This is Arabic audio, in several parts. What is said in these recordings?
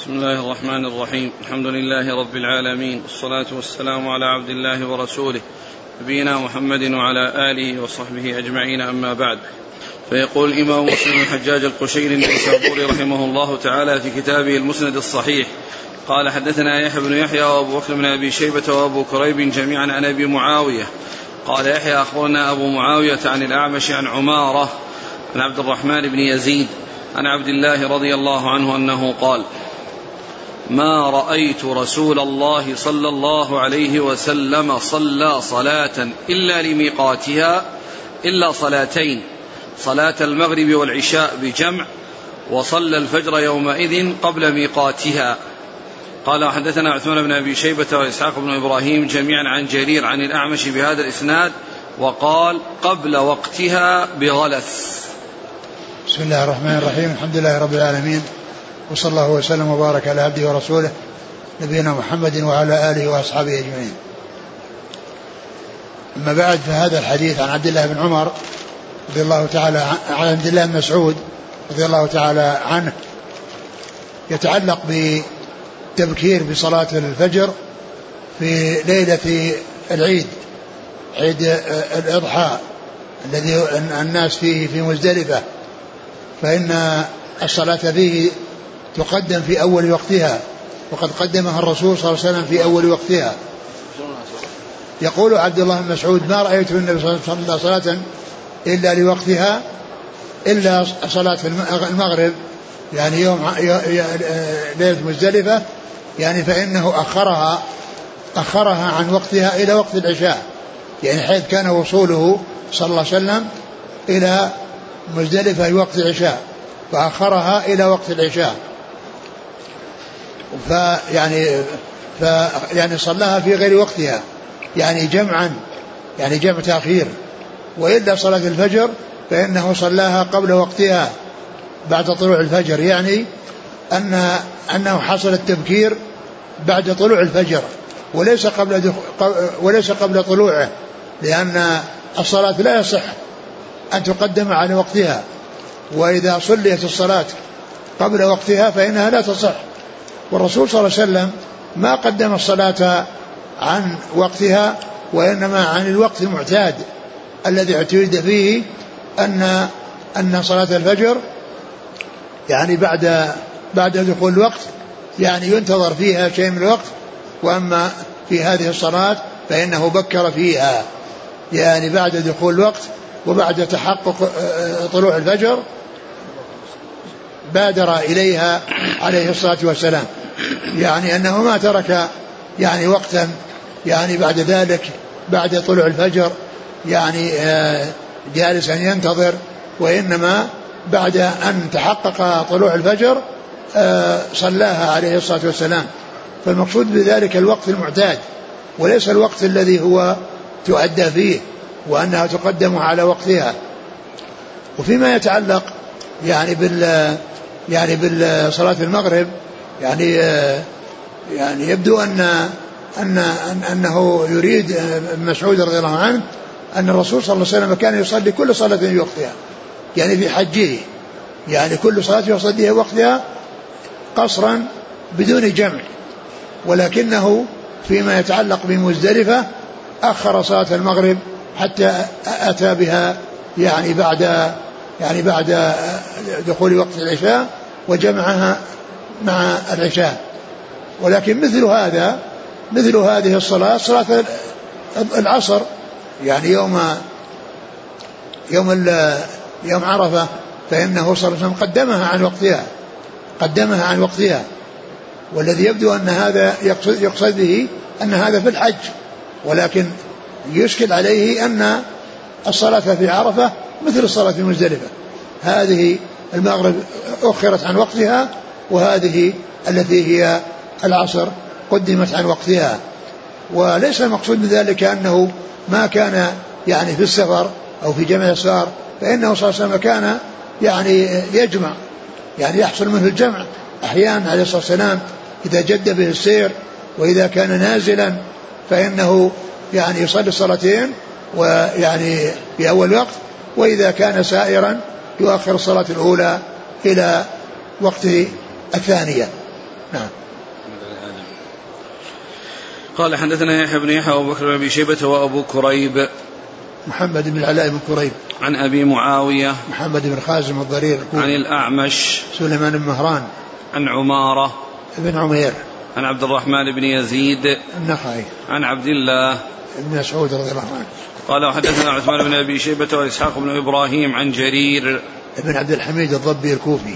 بسم الله الرحمن الرحيم الحمد لله رب العالمين والصلاة والسلام على عبد الله ورسوله نبينا محمد وعلى آله وصحبه أجمعين أما بعد فيقول الإمام مسلم الحجاج القشيري النيسابوري رحمه الله تعالى في كتابه المسند الصحيح قال حدثنا يحيى بن يحيى وابو بكر بن ابي شيبه وابو كريب جميعا عن ابي معاويه قال يحيى اخبرنا ابو معاويه عن الاعمش عن عماره عن عبد الرحمن بن يزيد عن عبد الله رضي الله عنه انه قال ما رأيت رسول الله صلى الله عليه وسلم صلى صلاة إلا لميقاتها إلا صلاتين صلاة المغرب والعشاء بجمع وصلى الفجر يومئذ قبل ميقاتها قال حدثنا عثمان بن أبي شيبة وإسحاق بن إبراهيم جميعا عن جرير عن الأعمش بهذا الإسناد وقال قبل وقتها بغلس. بسم الله الرحمن الرحيم الحمد لله رب العالمين وصلى الله وسلم وبارك على عبده ورسوله نبينا محمد وعلى آله وأصحابه أجمعين. أما بعد فهذا الحديث عن عبد الله بن عمر رضي الله تعالى عن عبد الله بن مسعود رضي الله تعالى عنه يتعلق ب التبكير بصلاة الفجر في ليلة العيد عيد الإضحى الذي الناس فيه في مزدلفة فإن الصلاة فيه تقدم في أول وقتها وقد قدمها الرسول صلى الله عليه وسلم في أول وقتها. يقول عبد الله بن مسعود ما رأيت النبي صلى الله عليه وسلم صلاة إلا لوقتها إلا صلاة المغرب. يعني يوم ليلة مزدلفة يعني فإنه أخرها أخرها عن وقتها إلى وقت العشاء. يعني حيث كان وصوله صلى الله عليه وسلم إلى مزدلفة في وقت العشاء فأخرها إلى وقت العشاء. فيعني ف يعني صلاها في غير وقتها. يعني جمعا يعني جمع تأخير. وإلا صلاة الفجر فإنه صلاها قبل وقتها بعد طلوع الفجر. يعني أن أنه حصل التبكير بعد طلوع الفجر وليس قبل وليس قبل طلوعه لأن الصلاة لا يصح أن تقدم على وقتها. وإذا صليت الصلاة قبل وقتها فإنها لا تصح. والرسول صلى الله عليه وسلم ما قدم الصلاة عن وقتها وإنما عن الوقت المعتاد الذي اعتمد فيه أن أن صلاة الفجر يعني بعد بعد دخول الوقت يعني ينتظر فيها شيء من الوقت وأما في هذه الصلاة فإنه بكر فيها. يعني بعد دخول الوقت وبعد تحقق آه، طلوع الفجر بادر إليها عليه الصلاة والسلام. يعني أنه ما ترك يعني وقتا يعني بعد ذلك بعد طلوع الفجر يعني آه، جالسا ينتظر وإنما بعد أن تحقق طلوع الفجر آه، صلاها عليه الصلاة والسلام. فالمقصود بذلك الوقت المعتاد وليس الوقت الذي هو تؤدى فيه وأنها تقدم على وقتها. وفيما يتعلق يعني بال يعني بالصلاة المغرب يعني آه، يعني يبدو أن أن أنه يريد مسعود رضي الله عنه أن الرسول صلى الله عليه وسلم كان يصلي كل صلاة في وقتها يعني في حجه يعني كل صلاة يصليها وقتها قصرا بدون جمع ولكنه فيما يتعلق بمزدلفة أخر صلاة المغرب حتى أتى بها يعني بعد يعني بعد دخول وقت العشاء وجمعها مع العشاء ولكن مثل هذا مثل هذه الصلاة صلاة العصر يعني يوم يوم يوم عرفة فإنه صلى الله عليه وسلم قدمها عن وقتها قدمها عن وقتها. والذي يبدو أن هذا يقصد, يقصد به أن هذا في الحج. ولكن يشكل عليه أن الصلاة في عرفة مثل الصلاة في مزدلفة. هذه المغرب أخرت عن وقتها وهذه التي هي العصر قدمت عن وقتها. وليس المقصود من ذلك أنه ما كان يعني في السفر أو في جمع السفر فإنه صلى الله عليه وسلم كان يعني يجمع يعني يحصل منه الجمع. أحيانا عليه الصلاة والسلام إذا جد به السير وإذا كان نازلا فإنه يعني يصلي الصلاتين ويعني في أول وقت وإذا كان سائرا يؤخر الصلاة الأولى إلى وقت الثانية. نعم. قال حدثنا يحيى بن يحيى وأبو بكر بن أبي شيبة وأبو كريب. محمد بن العلاء بن كريب. عن أبي معاوية. محمد بن خازم الضرير عن الأعمش. سليمان بن مهران. عن عمارة. بن عمير. عن عبد الرحمن بن يزيد. النخعي. عن عبد الله. بن مسعود رضي الله عنه. قال وحدثنا عثمان بن أبي شيبة وإسحاق بن إبراهيم عن جرير. بن عبد الحميد الضبي الكوفي.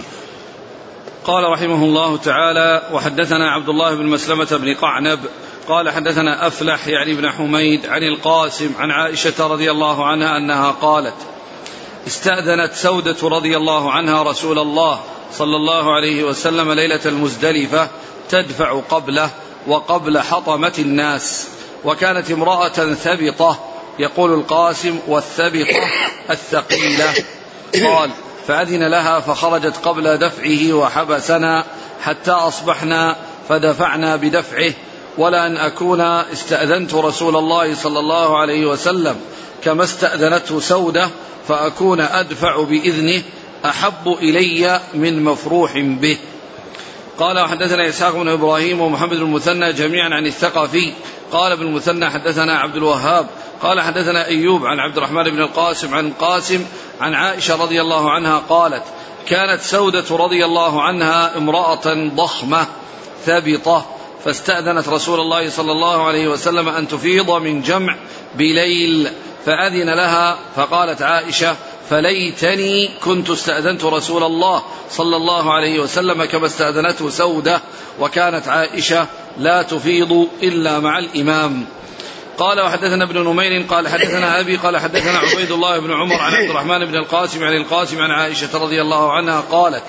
قال رحمه الله تعالى وحدثنا عبد الله بن مسلمة بن قعنب. قال حدثنا أفلح يعني بن حميد عن القاسم عن عائشة رضي الله عنها أنها قالت استأذنت سودة رضي الله عنها رسول الله صلى الله عليه وسلم ليلة المزدلفة تدفع قبله وقبل حطمة الناس وكانت امرأة ثبطة يقول القاسم والثبطه الثقيله قال فأذن لها فخرجت قبل دفعه وحبسنا حتى أصبحنا فدفعنا بدفعه ولا أن أكون استأذنت رسول الله صلى الله عليه وسلم. كما استأذنته سودة فأكون أدفع بإذنه أحب إلي من مفروح به. قال وحدثنا إسحاق بن إبراهيم ومحمد بن المثنى جميعا عن الثقفي. قال ابن المثنى حدثنا عبد الوهاب قال حدثنا أيوب عن عبد الرحمن بن القاسم عن قاسم عن عائشة رضي الله عنها قالت كانت سودة رضي الله عنها امرأة ضخمة ثابطة فاستأذنت رسول الله صلى الله عليه وسلم أن تفيض من جمع بليل فأذن لها فقالت عائشة فليتني كنت استأذنت رسول الله صلى الله عليه وسلم كما استأذنته سودة وكانت عائشة لا تفيض إلا مع الإمام. قال وحدثنا ابن نمير قال حدثنا أبي قال حدثنا عبيد الله بن عمر عن عبد الرحمن بن القاسم عن القاسم عن عائشة رضي الله عنها قالت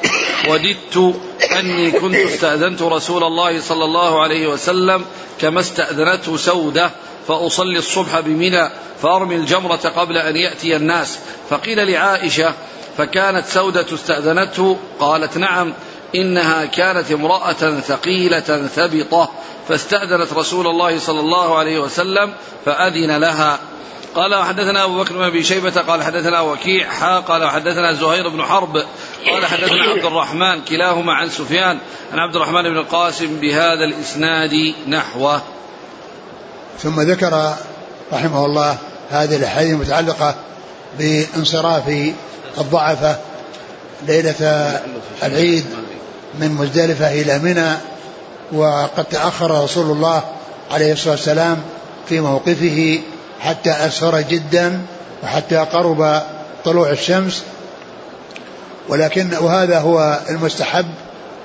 وددت أني كنت استأذنت رسول الله صلى الله عليه وسلم كما استأذنته سودة فأصلي الصبح بمنى فأرمي الجمرة قبل أن يأتي الناس. فقيل لعائشة فكانت سودة استأذنته؟ قالت نعم إنها كانت امرأة ثقيلة ثبطه فاستأذنت رسول الله صلى الله عليه وسلم فأذن لها. قال وحدثنا أبو بكر بن أبي شيبة قال حدثنا وكيع حا قال وحدثنا زهير بن حرب قال حدثنا عبد الرحمن كلاهما عن سفيان عن عبد الرحمن بن القاسم بهذا الإسناد نحوه. ثم ذكر رحمه الله هذه الأحاديث المتعلقة بانصراف الضعفة ليلة العيد من مزدلفة إلى منى وقد تأخر رسول الله عليه الصلاة والسلام في موقفه حتى أسفر جدا وحتى قرب طلوع الشمس. ولكن وهذا هو المستحب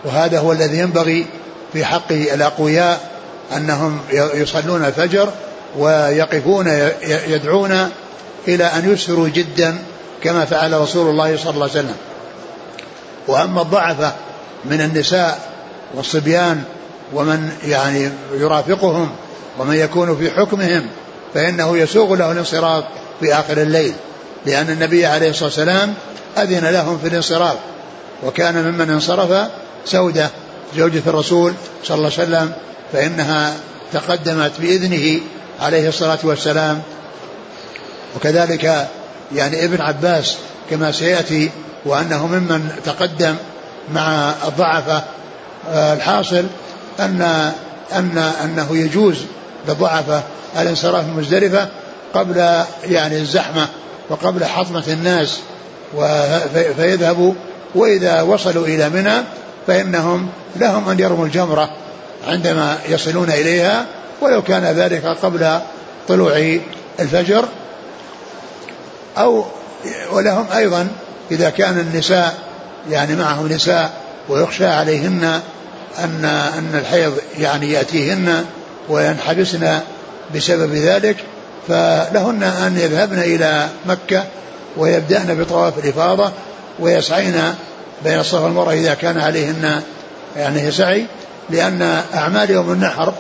وهذا هو الذي ينبغي في حق الأقوياء أنهم يصلون الفجر ويقفون يدعون إلى أن يسفروا جدا كما فعل رسول الله صلى الله عليه وسلم. وأما الضعفة من النساء والصبيان ومن يعني يرافقهم ومن يكون في حكمهم فإنه يسوغ له الانصراف في آخر الليل لأن النبي عليه الصلاة والسلام أذن لهم في الانصراف وكان ممن انصرف سودة زوجة الرسول صلى الله عليه وسلم فإنها تقدمت بإذنه عليه الصلاة والسلام. وكذلك يعني ابن عباس كما سيأتي وأنه ممن تقدم مع الضعفة آه، الحاصل أن أن أنه يجوز للضعفاء الانصراف من مزدلفة قبل يعني الزحمة وقبل حطمة الناس فيذهبوا وإذا وصلوا إلى منى فإنهم لهم أن يرموا الجمرة عندما يصلون إليها ولو كان ذلك قبل طلوع الفجر. أو ولهم أيضا إذا كان النساء يعني معهم نساء ويخشى عليهن أن أن الحيض يعني يأتيهن وينحبسن بسبب ذلك فلهن أن يذهبن إلى مكة ويبدأن بطواف الإفاضة ويسعين بين الصفا والمروة إذا كان عليهن يعني سعي لأن أعمال يوم النحر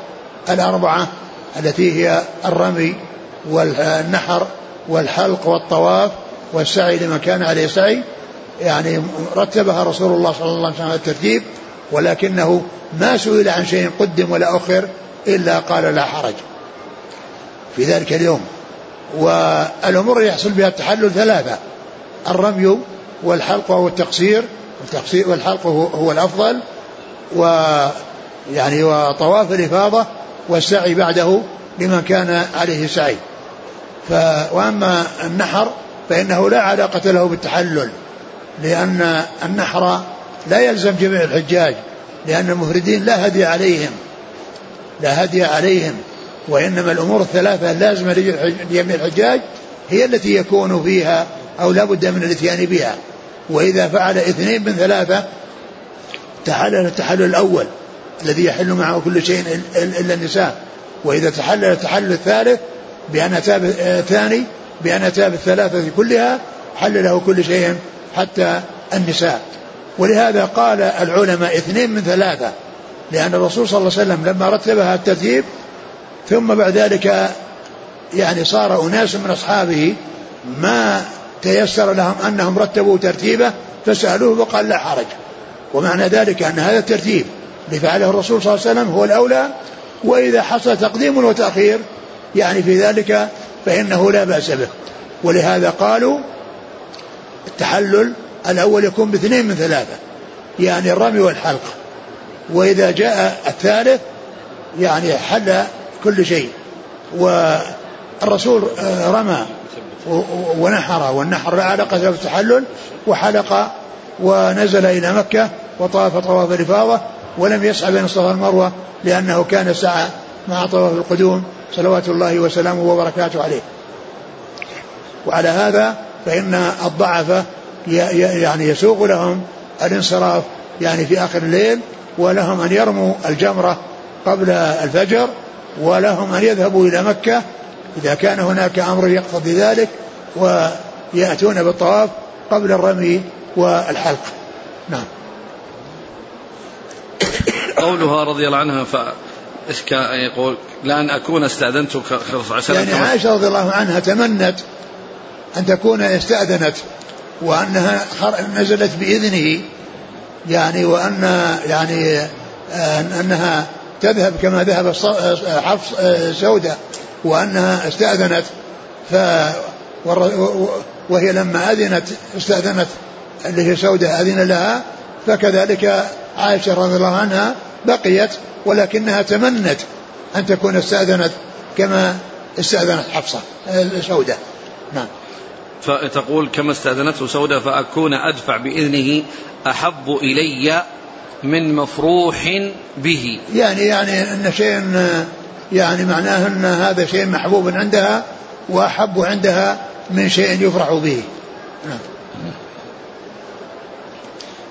الأربعة التي هي الرمي والنحر والحلق والطواف والسعي لمن كان عليه سعي يعني رتبها رسول الله صلى الله عليه وسلم الترتيب ولكنه ما سئل عن شيء قدم ولا أخر إلا قال لا حرج. في ذلك اليوم. والأمور يحصل بها التحلل ثلاثة. الرمي والحلق والتقصير التقصير والحلق هو الأفضل و يعني وطواف الإفاضة والسعي بعده لمن كان عليه سعي. ف وأما النحر فإنه لا علاقة له بالتحلل لأن النحر لا يلزم جميع الحجاج لأن المفردين لا هدي عليهم. لا هدي عليهم. وإنما الأمور الثلاثة اللازمة لجميع الحجاج هي التي يكون فيها أو لا بد من الإتيان بها. وإذا فعل اثنين من ثلاثة تحلل التحلل الأول الذي يحل معه كل شيء إلا النساء. وإذا تحلل التحلل الثالث بأن أتى الثاني بأن أتى بالثلاثة كلها حل له كل شيء حتى النساء. ولهذا قال العلماء اثنين من ثلاثة لأن الرسول صلى الله عليه وسلم لما رتبها الترتيب ثم بعد ذلك يعني صار أناس من أصحابه ما تيسر لهم أنهم رتبوا ترتيبه فسألوه وقال لا حرج. ومعنى ذلك أن هذا الترتيب اللي فعله الرسول صلى الله عليه وسلم هو الأولى وإذا حصل تقديم وتأخير يعني في ذلك فإنه لا بأس به. ولهذا قالوا التحلل الأول يكون باثنين من ثلاثة يعني الرمي والحلق وإذا جاء الثالث يعني حل كل شيء. والرسول آه، رمى ونحر والنحر لا علاقة له بالتحلل وحلق ونزل إلى مكة وطاف طواف الإفاضة ولم يسعى بين الصفا والمروة لأنه كان سعى مع طواف القدوم صلوات الله وسلامه وبركاته عليه. وعلى هذا فإن الضعفة يعني يسوق لهم الانصراف يعني في آخر الليل ولهم أن يرموا الجمرة قبل الفجر ولهم أن يذهبوا إلى مكة. إذا كان هناك أمر يقتضي ذلك ويأتون بالطواف قبل الرمي والحلق. نعم. قولها رضي الله عنها ف يقول؟ لأن أكون استأذنتك خرص يعني عائشة رضي الله عنها تمنت أن تكون استأذنت. وأنها نزلت بإذنه يعني وأن يعني أنها تذهب كما ذهب حفص سودة وأنها استأذنت ف وهي لما أذنت استأذنت اللي هي سودة أذن لها فكذلك عائشة رضي الله عنها بقيت ولكنها تمنت أن تكون استأذنت كما استأذنت حفصة سودة نعم. فتقول كما استأذنته سودة فأكون أدفع بإذنه أحب إلي من مفروح به. يعني يعني أن شيء يعني معناه أن هذا شيء محبوب عندها وأحب عندها من شيء يفرح به. نعم.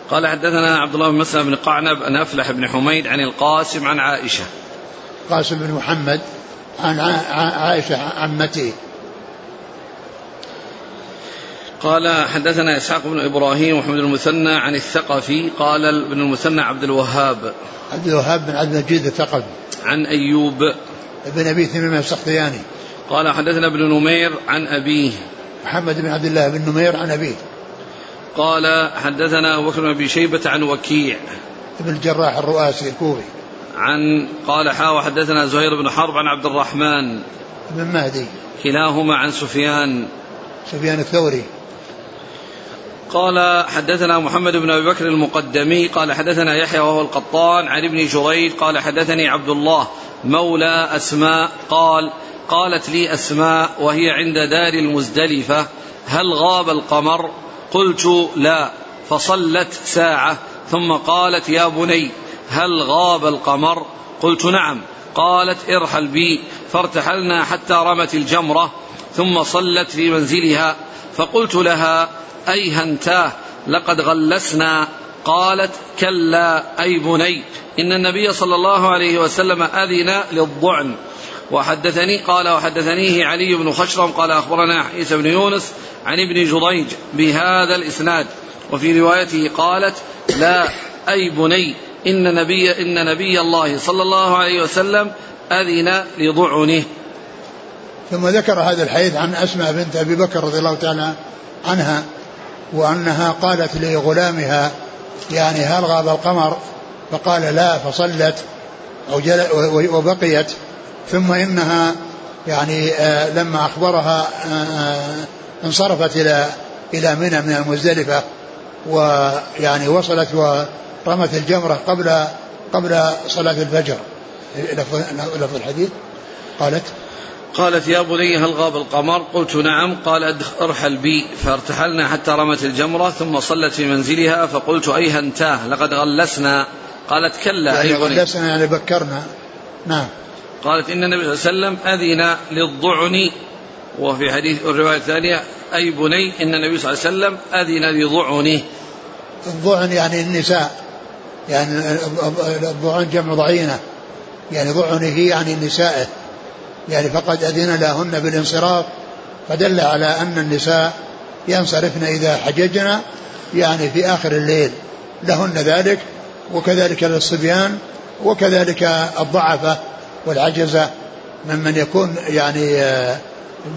قال حدثنا عبد الله بن مسلم بن قعنب أن أفلح بن حميد عن القاسم عن عائشة. قاسم بن محمد عن عائشة عمته. قال حدثنا إسحاق بن إبراهيم ومحمد المثنى عن الثقفي قال ابن المثنى عبد الوهاب. عبد الوهاب بن عبد المجيد الثقفي. عن أيوب. ابن أبي تميم السختياني. قال حدثنا ابن نمير عن أبيه. محمد بن عبد الله بن نمير عن أبيه. قال حدثنا أبو بكر بن أبي شيبة عن وكيع. ابن الجراح الرؤاسي الكوفي. عن قال حا وحدثنا زهير بن حرب عن عبد الرحمن. بن مهدي. كلاهما عن سفيان. سفيان الثوري. قال حدثنا محمد بن أبي بكر المقدمي قال حدثنا يحيى وهو القطان عن ابن جريج قال حدثني عبد الله مولى أسماء قال قالت لي أسماء وهي عند دار المزدلفة هل غاب القمر؟ قلت لا فصلت ساعة ثم قالت يا بني هل غاب القمر؟ قلت نعم. قالت ارحل بي. فارتحلنا حتى رمت الجمرة ثم صلت في منزلها فقلت لها أيهنتاه لقد غلسنا. قالت كلا أي بني إن النبي صلى الله عليه وسلم أذن للضعن. وحدثني قال وحدثنيه علي بن خشرم قال أخبرنا عيسى بن يونس عن ابن جريج بهذا الإسناد. وفي روايته قالت لا أي بني إن نبي إن نبي الله صلى الله عليه وسلم أذن لضعنه. ثم ذكر هذا الحديث عن أسماء بنت أبي بكر رضي الله تعالى عنها. وأنها قالت لغلامها يعني هل غاب القمر؟ فقال لا فصلت أو وبقيت. ثم إنها يعني آه لما أخبرها آه, آه، انصرفت إلى إلى منى من المزدلفة ويعني وصلت ورمت الجمرة قبل قبل صلاة الفجر. لفظ الحديث؟ قالت قالت يا بني هل غاب القمر؟ قلت نعم. قال ارحل بي. فارتحلنا حتى رمت الجمرة ثم صلت في منزلها فقلت أيها انتاه لقد غلسنا. قالت كلا يعني أي غلسنا يعني بكرنا. نعم. قالت إن النبي صلى الله عليه وسلم أذن للضعن. وفي حديث الرواية الثانية أي بني إن النبي صلى الله عليه وسلم أذن لضعنه. الضعن يعني النساء. يعني الضعن جمع ضعينة. يعني ضعنه يعني نسائه. يعني فقد أذن لهن بالانصراف فدل على أن النساء ينصرفن إذا حججن يعني في آخر الليل لهن ذلك وكذلك للصبيان وكذلك الضعفة والعجزة ممن يكون يعني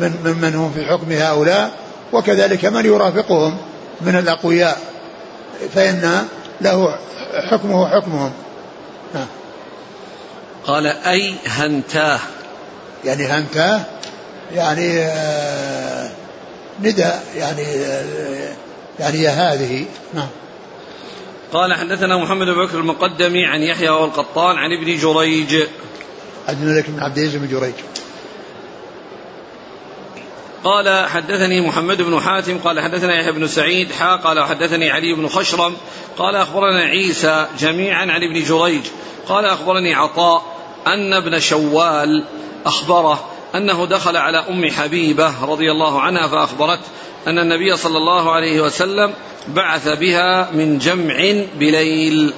من ممن هم في حكم هؤلاء وكذلك من يرافقهم من الأقوياء فإن له حكمه حكمهم. قال أي هنتاه؟ يعني هنتاه يعني آه ندى يعني آه يعني يا هذه. نعم. قال حدثنا محمد بن بكر المقدمي عن يحيى والقطان عن ابن جريج. عبد الملك بن عبد العزيز بن جريج. قال حدثني محمد بن حاتم قال حدثنا يحيى بن سعيد حا قال حدثني علي بن خشرم قال أخبرنا عيسى جميعا عن ابن جريج قال أخبرني عطاء أن ابن شوال أخبره أنه دخل على أم حبيبة رضي الله عنها فاخبرت أن النبي صلى الله عليه وسلم بعث بها من جمع بليل.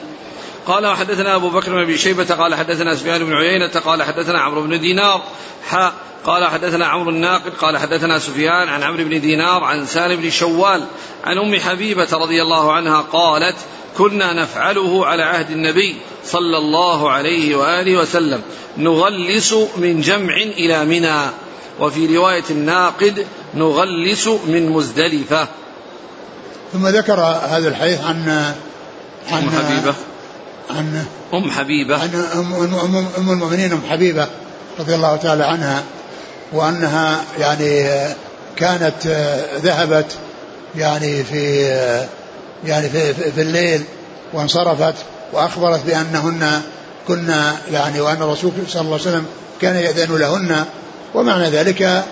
قال وحدثنا أبو بكر بن أبي شيبة قال حدثنا سفيان بن عيينة قال حدثنا عمرو بن دينار حاء قال حدثنا عمرو الناقد قال حدثنا سفيان عن عمرو بن دينار عن سالم بن شوال عن أم حبيبة رضي الله عنها قالت كنا نفعله على عهد النبي صلى الله عليه وآله وسلم. نغلس من جمع إلى منى. وفي رواية الناقد نغلس من مزدلفة. ثم ذكر هذا الحديث عن عن أم حبيبة. عن أم حبيبة. عن ام, أم, أم المؤمنين أم حبيبة رضي الله تعالى عنها وأنها يعني كانت ذهبت يعني في يعني في, في الليل وانصرفت. وأخبرت بأنهن كنا يعني وأن الرسول صلى الله عليه وسلم كان يأذن لهن ومعنى ذلك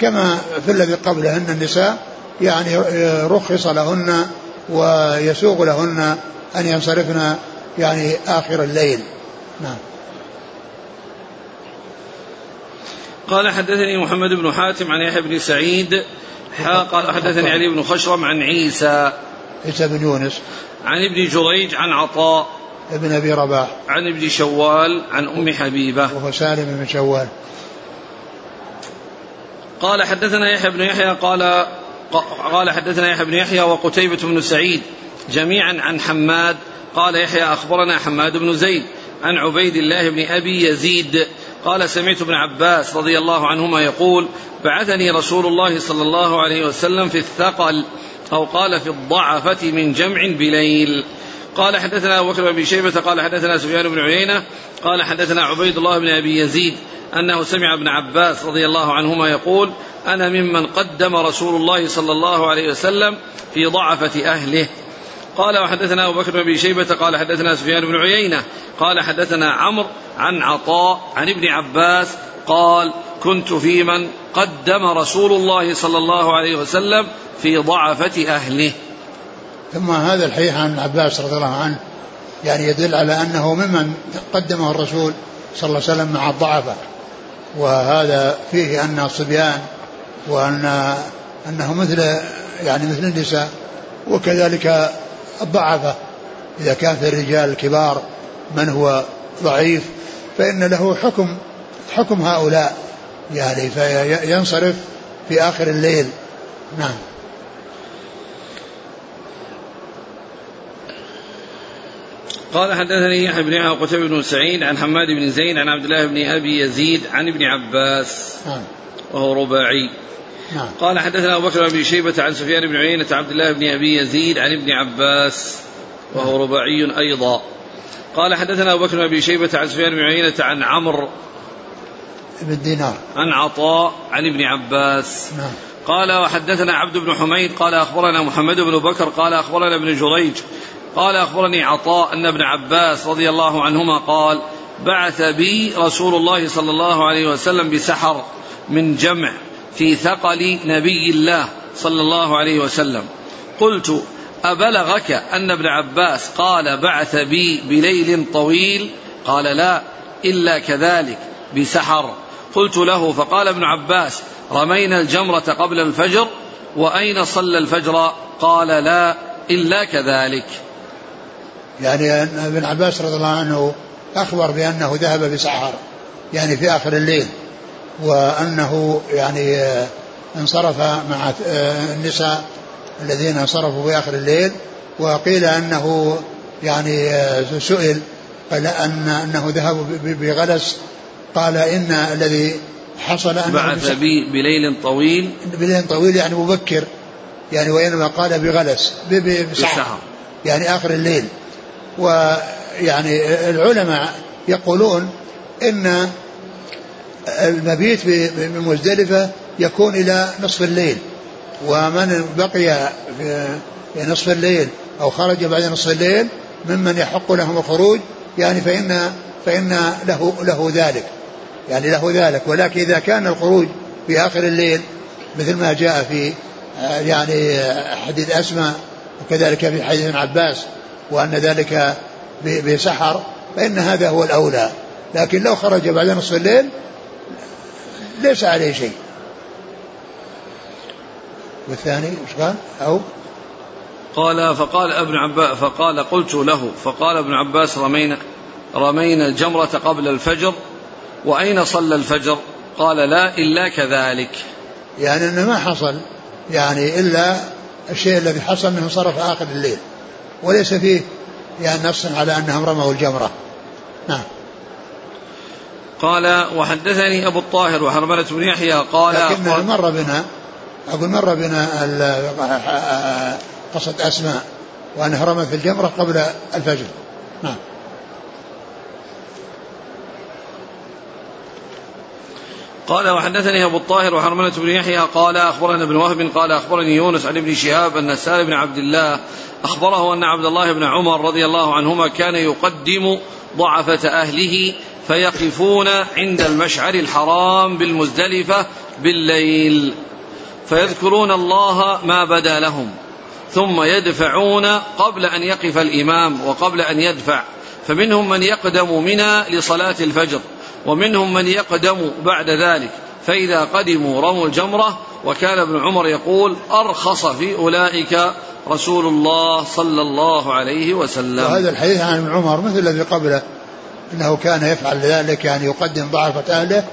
كما في الذي قبلهن النساء يعني رخص لهن ويسوغ لهن أن ينصرفن يعني آخر الليل. نعم. قال حدثني محمد بن حاتم عن يحيى بن سعيد قال حدثني علي بن خشرم عن عيسى. عيسى بن يونس. عن ابن جريج عن عطاء. ابن أبي رباح. عن ابن شوال عن أم حبيبة. وهو سالم بن شوال. قال حدثنا يحيى بن يحيى قال قال حدثنا يحيى بن يحيى وقتيبة بن سعيد جميعا عن حماد. قال يحيى أخبرنا حماد بن زيد عن عبيد الله بن أبي يزيد. قال سمعت ابن عباس رضي الله عنهما يقول بعثني رسول الله صلى الله عليه وسلم في الثقل أو قال في الضعفة من جمع بليل. قال حدثنا أبو بكر بن شيبة قال حدثنا سفيان بن عيينة قال حدثنا عبيد الله بن أبي يزيد أنه سمع ابن عباس رضي الله عنهما يقول أنا ممن قدم رسول الله صلى الله عليه وسلم في ضعفة أهله. قال وحدثنا أبو بكر بن شيبة قال حدثنا سفيان بن عيينة قال حدثنا عمرو عن عطاء عن ابن عباس قال كنت في من قدم رسول الله صلى الله عليه وسلم في ضعفة أهله. ثم هذا الحديث عن ابن عباس رضي الله عنه يعني يدل على أنه ممن قدمه الرسول صلى الله عليه وسلم مع الضعفة. وهذا فيه أن الصبيان وأن أنه مثل يعني مثل النساء وكذلك الضعفة. إذا كان في الرجال الكبار من هو ضعيف فإن له حكم حكم هؤلاء. يعني فينصرف في آخر الليل. نعم. قال حدثني يحيى بن يحيى وقتيبة بن سعيد عن حماد بن زيد عن عبد الله بن أبي يزيد عن ابن عباس. نعم. وهو رباعي. نعم. قال حدثنا أبو بكر بن شيبة عن سفيان بن عيينة عبد الله بن أبي يزيد عن ابن عباس. وهو نعم. رباعي أيضا. قال حدثنا أبو بكر بن ابي شيبة عن سفيان بن عيينة عن عمرو. بن دينار. عن عطاء عن ابن عباس. نعم. قال وحدثنا عبد بن حميد قال أخبرنا محمد بن بكر قال أخبرنا ابن جريج قال أخبرني عطاء أن ابن عباس رضي الله عنهما قال بعث بي رسول الله صلى الله عليه وسلم بسحر من جمع في ثقل نبي الله صلى الله عليه وسلم. قلت أبلغك أن ابن عباس قال بعث بي بليل طويل؟ قال لا إلا كذلك بسحر. قلت له فقال ابن عباس رمينا الجمرة قبل الفجر؟ وأين صلى الفجر؟ قال لا إلا كذلك. يعني أن ابن عباس رضي الله عنه أخبر بأنه ذهب بسحر يعني في آخر الليل وأنه يعني آه، انصرف مع آه، النساء الذين انصرفوا في آخر الليل وقيل أنه يعني آه، سئل قال أن أنه ذهب بغلس قال إن الذي حصل أنه بعث بليل طويل. بليل طويل يعني مبكر يعني وإنما قال بغلس بسحر. يعني آخر الليل. ويعني العلماء يقولون إن المبيت بمزدلفة يكون إلى نصف الليل ومن بقي في نصف الليل أو خرج بعد نصف الليل ممن يحق لهم الخروج يعني فإن فإن له له ذلك يعني له ذلك. ولكن إذا كان الخروج في آخر الليل مثل ما جاء في يعني حديث أسماء وكذلك في حديث ابن عباس وأن ذلك بسحر فإن هذا هو الأولى. لكن لو خرج بعد نصف الليل ليس عليه شيء. والثاني إيش قال؟ أو؟ قال فقال ابن عباس فقال قلت له فقال ابن عباس رمينا رمينا الجمرة قبل الفجر وأين صلى الفجر؟ قال لا إلا كذلك. يعني أنه ما حصل يعني إلا الشيء الذي حصل منه صرف آخر الليل. وليس فيه يعني نص على أنهم رموا الجمرة. نعم. قال وحدثني أبو الطاهر وحرملة بن يحيى قال لكن مر بنا أقول مر بنا قصة أسماء وأنها رمت الجمرة قبل الفجر. قال وحدثني أبو الطاهر وحرملة بن يحيى قال أخبرنا ابن وهب قال أخبرني يونس عن ابن شهاب أن سالم بن عبد الله أخبره أن عبد الله بن عمر رضي الله عنهما كان يقدم ضعفة أهله فيقفون عند المشعر الحرام بالمزدلفة بالليل فيذكرون الله ما بدا لهم ثم يدفعون قبل أن يقف الإمام وقبل أن يدفع فمنهم من يقدم منى لصلاة الفجر ومنهم من يقدم بعد ذلك. فإذا قدموا رموا الجمرة وكان ابن عمر يقول أرخص في أولئك رسول الله صلى الله عليه وسلم. وهذا الحديث عن ابن عمر مثل الذي قبله أنه كان يفعل ذلك يعني يقدم ضعفة أهله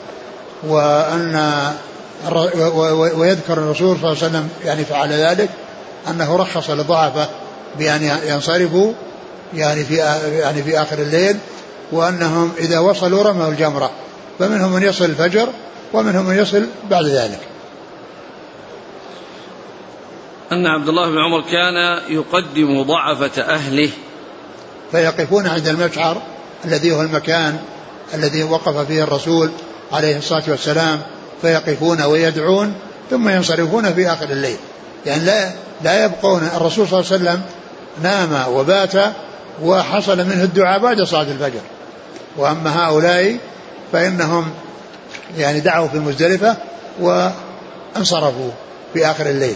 وأن ويذكر الرسول صلى الله عليه وسلم يعني فعل ذلك أنه رخص للضعفة بأن ينصرفوا يعني في يعني في آخر الليل وأنهم إذا وصلوا رموا الجمرة. فمنهم من يصل الفجر ومنهم من يصل بعد ذلك. أن عبد الله بن عمر كان يقدم ضعفة أهله. فيقفون عند المشعر الذي هو المكان الذي وقف فيه الرسول عليه الصلاة والسلام فيقفون ويدعون ثم ينصرفون في آخر الليل. يعني لا لا يبقون الرسول صلى الله عليه وسلم نام وبات وحصل منه الدعاء بعد صلاة الفجر. وأما هؤلاء فإنهم يعني دعوا في مزدلفة وانصرفوا في آخر الليل.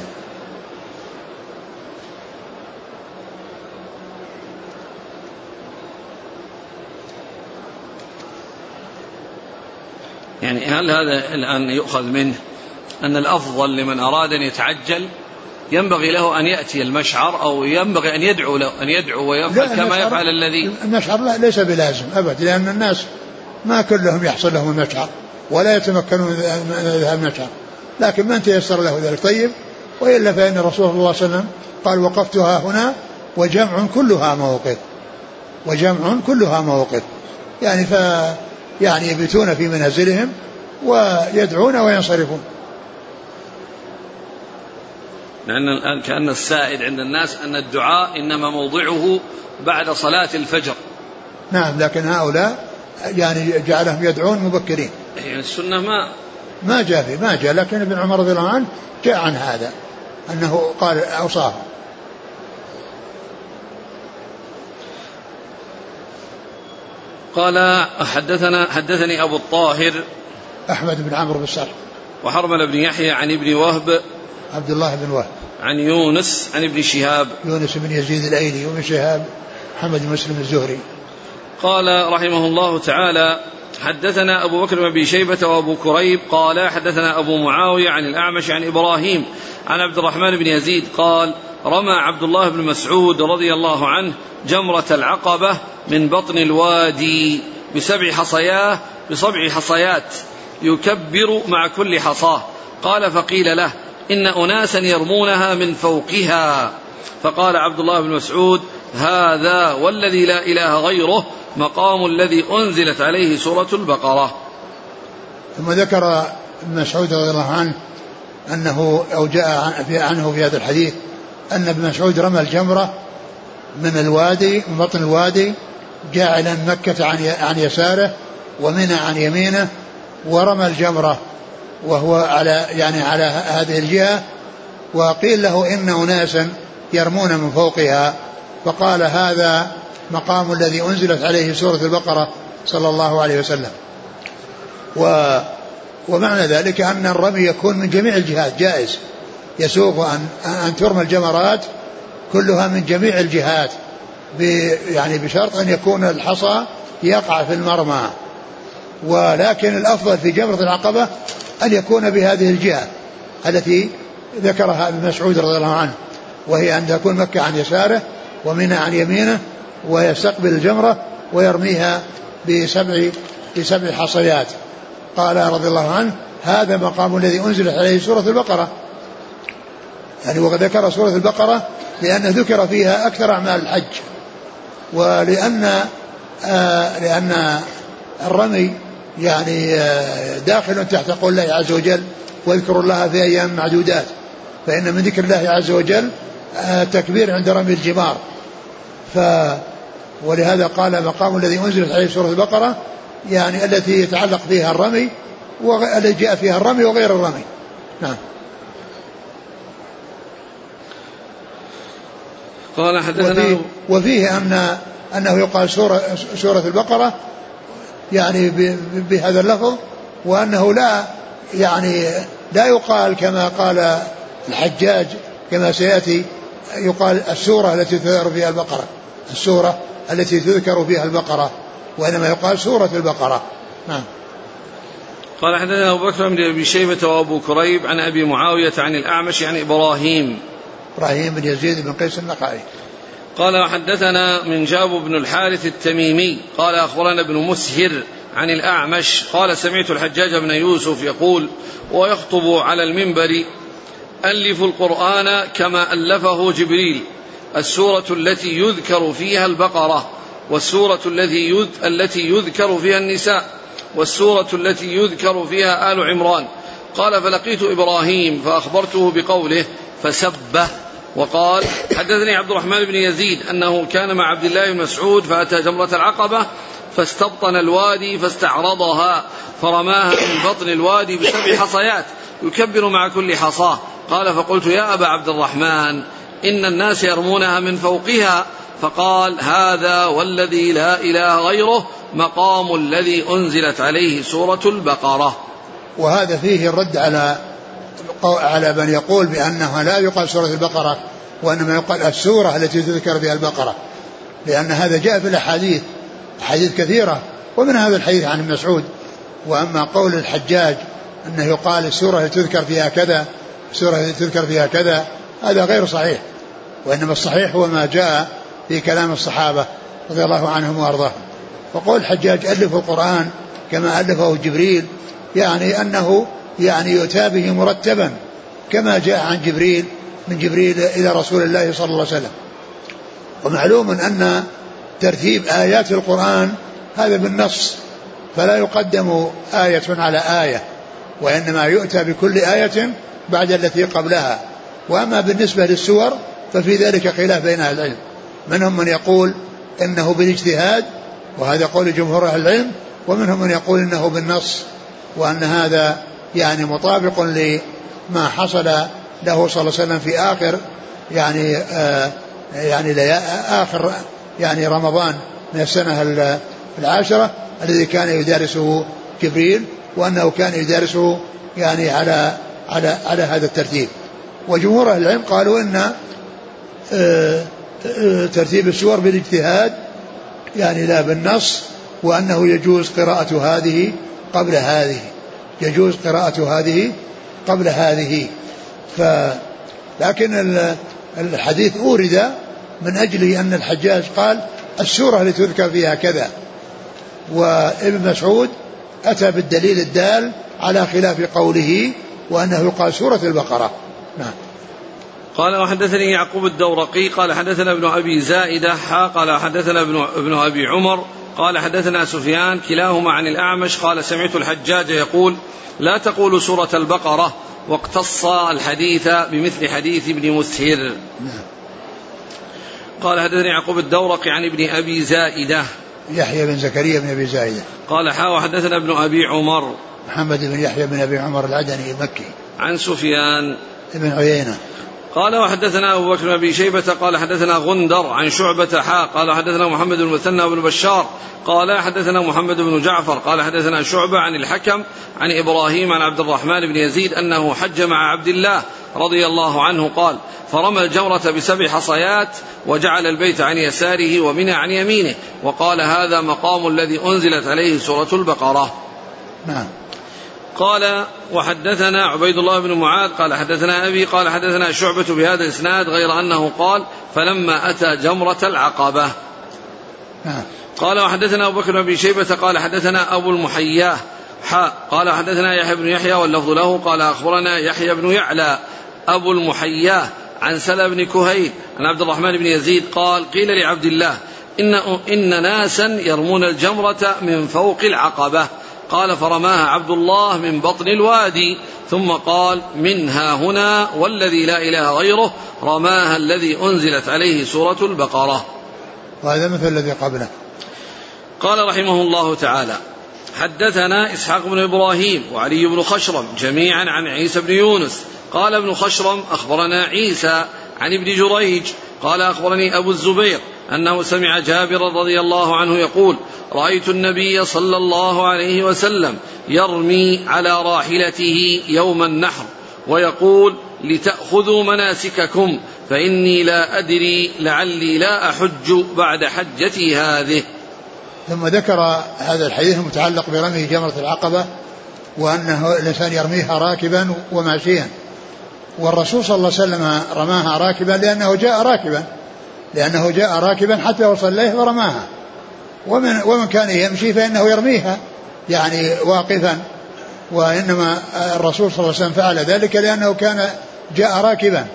يعني هل هذا الآن يؤخذ منه أن الأفضل لمن أراد أن يتعجل ينبغي له أن يأتي المشعر أو ينبغي أن يدعو له أن يدعو ويفعل كما يفعل الذي المشعر لا ليس بلازم أبدا لأن الناس ما كلهم يحصل لهم المشعر ولا يتمكنون من ذهاب المشعر. لكن من تيسر له ذلك؟ طيب وإلا فإن الرسول صلى الله عليه وسلم قال وقفتها هنا وجمع كلها موقف. وجمع كلها موقف. يعني ف يعني يبيتون في منازلهم ويدعون وينصرفون. لأن الآن كأن السائد عند الناس أن الدعاء إنما موضعه بعد صلاة الفجر. نعم لكن هؤلاء يعني جعلهم يدعون مبكرين. إيه، يعني السنة ما ما جاء فيه ما جاء لكن ابن عمر رضي الله عنه جاء عن هذا أنه قال أوصاه قال حدثنا حدثني أبو الطاهر أحمد بن عمرو بن صالح وحرمل بن يحيى عن ابن وهب عبد الله بن وهب. عن يونس عن ابن شهاب. يونس بن يزيد الأيلي وابن شهاب محمد بن مسلم الزهري. قال رحمه الله تعالى حدثنا أبو بكر بن أبي شيبة وأبو كريب قال حدثنا أبو معاوية عن الأعمش عن إبراهيم عن عبد الرحمن بن يزيد قال رمى عبد الله بن مسعود رضي الله عنه جمرة العقبة من بطن الوادي بسبع حصياه بسبع حصيات يكبر مع كل حصاه. قال فقيل له إن أناسا يرمونها من فوقها. فقال عبد الله بن مسعود هذا والذي لا إله غيره مقام الذي أنزلت عليه سورة البقرة. ثم ذكر ابن مسعود رضي الله عنه أنه أو جاء عنه في هذا الحديث أن ابن مسعود رمى الجمرة من الوادي من بطن الوادي جاعلا مكة عن يساره ومنى عن يمينه ورمى الجمرة. وهو على يعني على هذه الجهة وقيل له إن أناسا يرمون من فوقها فقال هذا مقام الذي أنزلت عليه سورة البقرة صلى الله عليه وسلم. و ومعنى ذلك أن الرمي يكون من جميع الجهات جائز. يسوق أن أن ترمى الجمرات كلها من جميع الجهات يعني بشرط أن يكون الحصى يقع في المرمى. ولكن الأفضل في جمرة العقبة أن يكون بهذه الجهة التي ذكرها ابن مسعود رضي الله عنه وهي أن تكون مكة عن يساره ومنى عن يمينه ويستقبل الجمرة ويرميها بسبع بسبع حصيات. قال رضي الله عنه هذا مقام الذي أنزلت عليه سورة البقرة. يعني وقد ذكر سورة البقرة لأن ذكر فيها أكثر أعمال الحج ولأن آه لأن الرمي يعني آه داخل تحت قول الله عز وجل واذكروا الله في أيام معدودات. فإن من ذكر الله عز وجل آه تكبير عند رمي الجمار. ف ولهذا قال مقام الذي أنزلت عليه سورة البقرة يعني التي يتعلق فيها الرمي والتي جاء فيها الرمي وغير الرمي. نعم. قال حدثنا وفيه, وفيه أن أنه يقال سورة, سورة البقرة يعني بهذا اللفظ وأنه لا يعني لا يقال كما قال الحجاج كما سيأتي يقال السورة التي تذكر فيها البقرة. السورة التي تذكر فيها البقرة وإنما يقال سورة البقرة. نعم. قال حدثنا أبو بكر بن أبي شيبة وأبو كريب عن أبي معاوية عن الأعمش عن إبراهيم. إبراهيم بن يزيد بن قيس النقعي قال وحدثنا من جاب بن الحارث التميمي قال أخبرنا ابن مسهر عن الأعمش قال سمعت الحجاج بن يوسف يقول ويخطب على المنبر ألفوا القرآن كما ألفه جبريل السورة التي يذكر فيها البقرة والسورة التي التي يذكر فيها النساء والسورة التي يذكر فيها آل عمران قال فلقيت إبراهيم فأخبرته بقوله فسبه وقال حدثني عبد الرحمن بن يزيد أنه كان مع عبد الله بن مسعود فأتى جمرة العقبة فاستبطن الوادي فاستعرضها فرماها من بطن الوادي بسبع حصيات يكبر مع كل حصاة. قال فقلت يا أبا عبد الرحمن إن الناس يرمونها من فوقها؟ فقال هذا والذي لا إله غيره مقام الذي أنزلت عليه سورة البقرة. وهذا فيه الرد على على من يقول بأنها لا يقال سورة البقرة وإنما يقال السورة التي تذكر بها البقرة. لأن هذا جاء في الأحاديث أحاديث كثيرة ومن هذا الحديث عن ابن مسعود. وأما قول الحجاج أنه يقال السورة التي تذكر فيها كذا السورة التي تذكر فيها كذا هذا غير صحيح. وإنما الصحيح هو ما جاء في كلام الصحابة رضي الله عنهم وأرضاهم. وقول الحجاج ألف القرآن كما ألفه جبريل يعني أنه يعني يؤتى به مرتبا كما جاء عن جبريل من جبريل إلى رسول الله صلى الله عليه وسلم. ومعلوم أن ترتيب آيات القرآن هذا بالنص فلا يقدم آية على آية وإنما يؤتى بكل آية بعد التي قبلها. وأما بالنسبة للسور ففي ذلك خلاف بين أهل العلم. منهم من يقول إنه بالاجتهاد وهذا قول جمهور أهل العلم ومنهم من يقول إنه بالنص وأن هذا يعني مطابق لما حصل له صلى الله عليه وسلم في آخر يعني آه يعني آخر يعني رمضان من السنة العاشرة الذي كان يدارسه جبريل وأنه كان يدارسه يعني على على على هذا الترتيب. وجمهور أهل العلم قالوا أن آه، آه، ترتيب السور بالاجتهاد يعني لا بالنص وأنه يجوز قراءة هذه قبل هذه. يجوز قراءة هذه قبل هذه. ف لكن الحديث أورد من أجل أن الحجاج قال السورة التي تذكر فيها كذا وابن مسعود أتى بالدليل الدال على خلاف قوله وأنه يقال سورة البقرة. نعم. قال وحدثني يعقوب الدورقي قال حدثنا ابن أبي زائدة قال حدثنا ابن ابن أبي عمر قال حدثنا سفيان كلاهما عن الأعمش قال سمعت الحجاج يقول لا تقول سورة البقرة واقتص الحديث بمثل حديث ابن مسهر. نعم. قال حدثني يعقوب الدورقي عن ابن أبي زائدة. يحيى بن زكريا بن أبي زائدة. قال حا وحدثنا ابن أبي عمر. محمد بن يحيى بن أبي عمر العدني المكي. عن سفيان. بن عيينة. قال وحدثنا أبو بكر بن شيبة قال حدثنا غندر عن شعبة حاء قال حدثنا محمد بن مثنى بن بشار قال حدثنا محمد بن جعفر قال حدثنا شعبة عن الحكم عن إبراهيم عن عبد الرحمن بن يزيد أنه حج مع عبد الله رضي الله عنه قال فرمى الجمرة بسبع حصيات وجعل البيت عن يساره ومنى عن يمينه وقال هذا مقام الذي أنزلت عليه سورة البقرة. نعم. قال وحدثنا عبيد الله بن معاذ قال حدثنا أبي قال حدثنا شعبة بهذا الإسناد غير أنه قال فلما أتى جمرة العقبة. نعم. قال وحدثنا أبو بكر بن شيبة قال حدثنا أبو المحياة. حاء قال حدثنا يحيى بن يحيى واللفظ له قال أخبرنا يحيى بن يعلى أبو المحياة عن سلا بن كهيل عن عبد الرحمن بن يزيد قال قيل لعبد الله إن, إن ناسا يرمون الجمرة من فوق العقبة. قال فرماها عبد الله من بطن الوادي ثم قال منها هنا والذي لا إله غيره رماها الذي أنزلت عليه سورة البقرة. وهذا مثل الذي قبله. قال رحمه الله تعالى حدثنا إسحاق بن إبراهيم وعلي بن خشرم جميعا عن عيسى بن يونس. قال ابن خشرم أخبرنا عيسى عن ابن جريج. قال أخبرني أبو الزبير أنه سمع جابر رضي الله عنه يقول رأيت النبي صلى الله عليه وسلم يرمي على راحلته يوم النحر ويقول لتأخذوا مناسككم فإني لا أدري لعلي لا أحج بعد حجتي هذه. ثم ذكر هذا الحديث المتعلق برمي جمرة العقبة وأنه الإنسان يرميها راكبا وماشيا. والرسول صلى الله عليه وسلم رماها راكبا لأنه جاء راكبا. لأنه جاء راكبا حتى وصل إليه ورماها. ومن, ومن كان يمشي فإنه يرميها يعني واقفا. وإنما الرسول صلى الله عليه وسلم فعل ذلك لأنه كان جاء راكبا.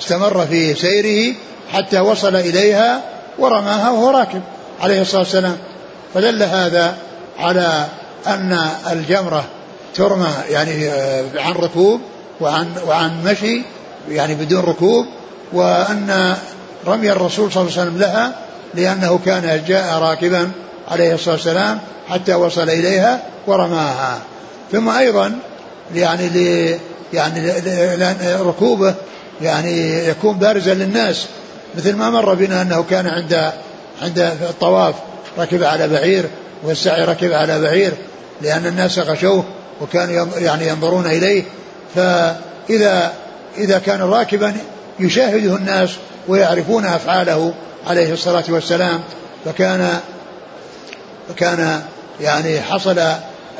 استمر في سيره حتى وصل إليها ورماها وهو راكب عليه الصلاة والسلام. فدل هذا على أن الجمرة ترمى يعني عن ركوب وعن وعن مشي يعني بدون ركوب وأن رمي الرسول صلى الله عليه وسلم لها لأنه كان جاء راكبا عليه الصلاة والسلام حتى وصل إليها ورماها. ثم أيضا يعني ل يعني ركوبه يعني يكون بارزا للناس مثل ما مر بنا أنه كان عند عند الطواف ركب على بعير والسعي ركب على بعير لأن الناس غشوه وكانوا يعني ينظرون إليه. فإذا إذا كان راكبا يشاهده الناس ويعرفون أفعاله عليه الصلاة والسلام فكان فكان يعني حصل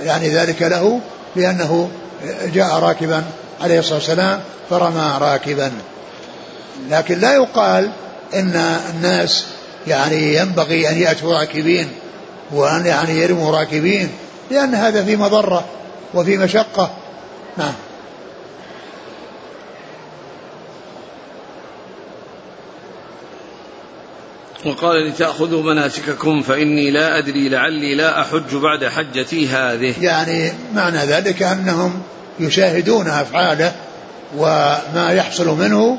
يعني ذلك له لأنه جاء راكبا عليه الصلاة والسلام فرمى راكبا. لكن لا يقال إن الناس يعني ينبغي أن يأتوا راكبين وأن يعني يرموا راكبين لأن هذا في مضرة وفي مشقة. نعم. وقال لتأخذوا مناسككم فإني لا أدري لعلي لا أحج بعد حجتي هذه. يعني معنى ذلك أنهم يشاهدون أفعاله وما يحصل منه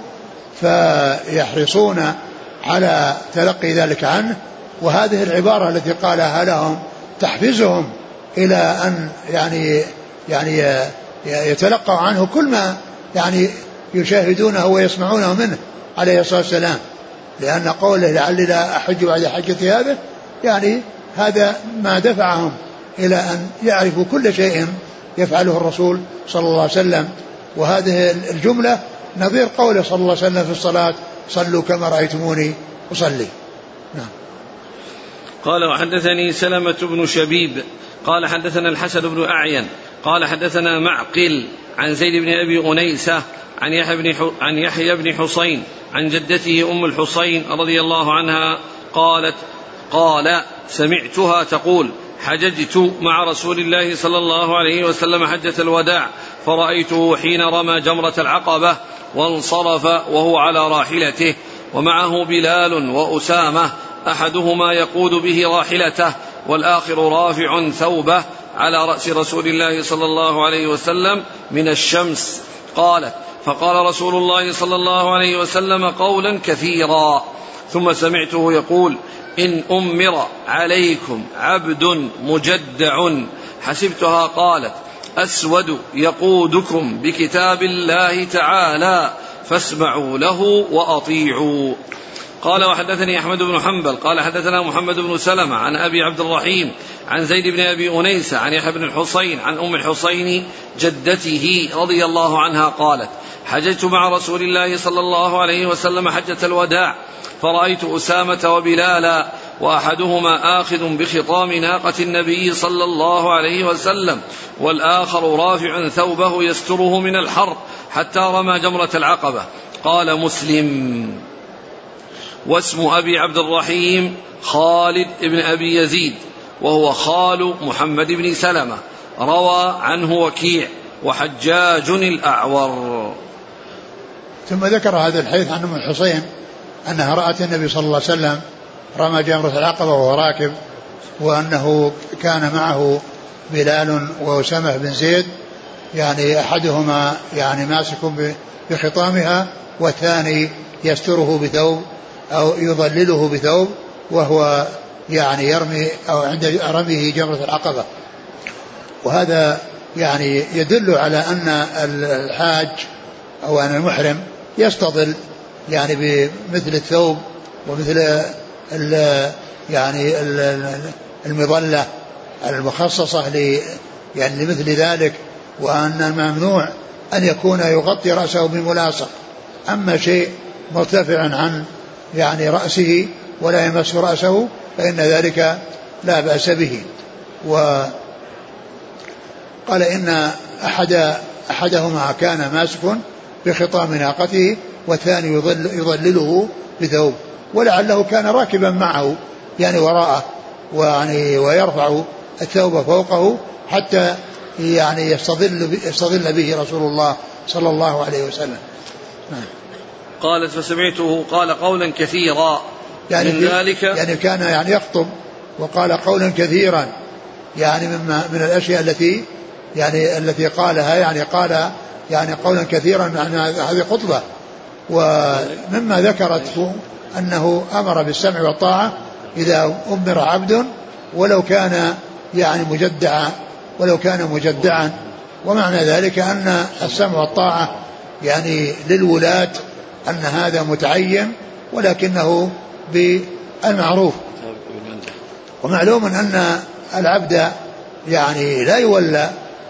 فيحرصون على تلقي ذلك عنه. وهذه العبارة التي قالها لهم تحفزهم إلى أن يعني يعني يتلقوا عنه كل ما يعني يشاهدونه ويسمعونه منه عليه الصلاة والسلام. لأن قوله لعلي لا أحج بعد حجتي هذا يعني هذا ما دفعهم إلى أن يعرفوا كل شيء يفعله الرسول صلى الله عليه وسلم. وهذه الجملة نظير قوله صلى الله عليه وسلم في الصلاة صلوا كما رأيتموني أصلي. نعم. قال وحدثني سلمة بن شبيب. قال حدثنا الحسن بن أعين. قال حدثنا معقل عن زيد بن أبي أنيسة عن يحيى بن عن يحيى بن حسين عن جدته أم الحسين رضي الله عنها قالت قال سمعتها تقول حججت مع رسول الله صلى الله عليه وسلم حجة الوداع فرأيته حين رمى جمرة العقبة وانصرف وهو على راحلته ومعه بلال وأسامة أحدهما يقود به راحلته والآخر رافع ثوبه على رأس رسول الله صلى الله عليه وسلم من الشمس. قالت فقال رسول الله صلى الله عليه وسلم قولا كثيرا. ثم سمعته يقول إن أمر عليكم عبد مجدع. حسبتها قالت أسود يقودكم بكتاب الله تعالى فاسمعوا له وأطيعوا. قال وحدثني أحمد بن حنبل قال حدثنا محمد بن سلمة عن أبي عبد الرحيم عن زيد بن أبي أنيسة عن يحيى بن الحصين عن أم الحصين جدته رضي الله عنها قالت حججت مع رسول الله صلى الله عليه وسلم حجة الوداع فرأيت أسامة وبلالا وأحدهما آخذ بخطام ناقة النبي صلى الله عليه وسلم والآخر رافع ثوبه يستره من الحر حتى رمى جمرة العقبة. قال مسلم. واسم أبي عبد الرحيم خالد بن أبي يزيد وهو خال محمد بن سلمة روى عنه وكيع وحجاج الأعور. ثم ذكر هذا الحديث عن أم الحصين أنها رأت النبي صلى الله عليه وسلم رمى جمره العقبة وهو راكب وأنه كان معه بلال وأسامة بن زيد يعني أحدهما يعني ماسك بخطامها والثاني يستره بثوب أو يظلله بثوب وهو يعني يرمي أو عند رميه جمرة العقبة. وهذا يعني يدل على أن الحاج أو أن المحرم يستظل يعني بمثل الثوب ومثل ال يعني ال المظلة المخصصة ل يعني لمثل ذلك وأن الممنوع أن يكون يغطي رأسه بملاصق. أما شيء مرتفع عن يعني رأسه ولا يمس رأسه فإن ذلك لا بأس به و قال إن أحد أحدهما كان ماسك بخطام ناقته والثاني يظل يظلله بثوب ولعله كان راكبا معه يعني وراءه ويعني ويرفع الثوب فوقه حتى يعني يستظل يستظل به رسول الله صلى الله عليه وسلم نعم. قالت فسمعته قال قولا كثيرا. يعني من ذلك يعني كان يعني يخطب وقال قولا كثيرا. يعني مما من الأشياء التي يعني التي قالها يعني قال يعني قولا كثيرا عن هذه خطبة. ومما ذكرته أنه أمر بالسمع والطاعة إذا أمر عبد ولو كان يعني مجدعا ولو كان مجدعا. ومعنى ذلك أن السمع والطاعة يعني للولاة أن هذا متعين ولكنه بالمعروف. ومعلوم أن العبد يعني لا يولى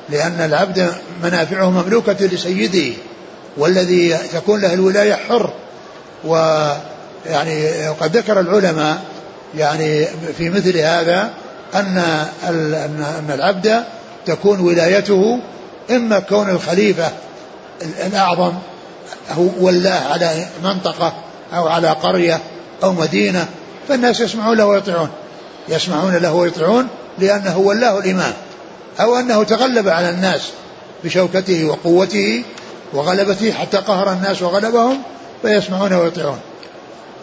لأن العبد منافعه مملوكة لسيده والذي تكون له الولاية حر. ويعني قد ذكر العلماء يعني في مثل هذا أن أن العبد تكون ولايته إما كون الخليفة الأعظم ولاه على منطقة أو على قرية أو مدينة فالناس يسمعون له ويطيعون. يسمعون له ويطيعون لأنه ولاه الإمام أو أنه تغلب على الناس بشوكته وقوته وغلبته حتى قهر الناس وغلبهم فيسمعون ويطيعون.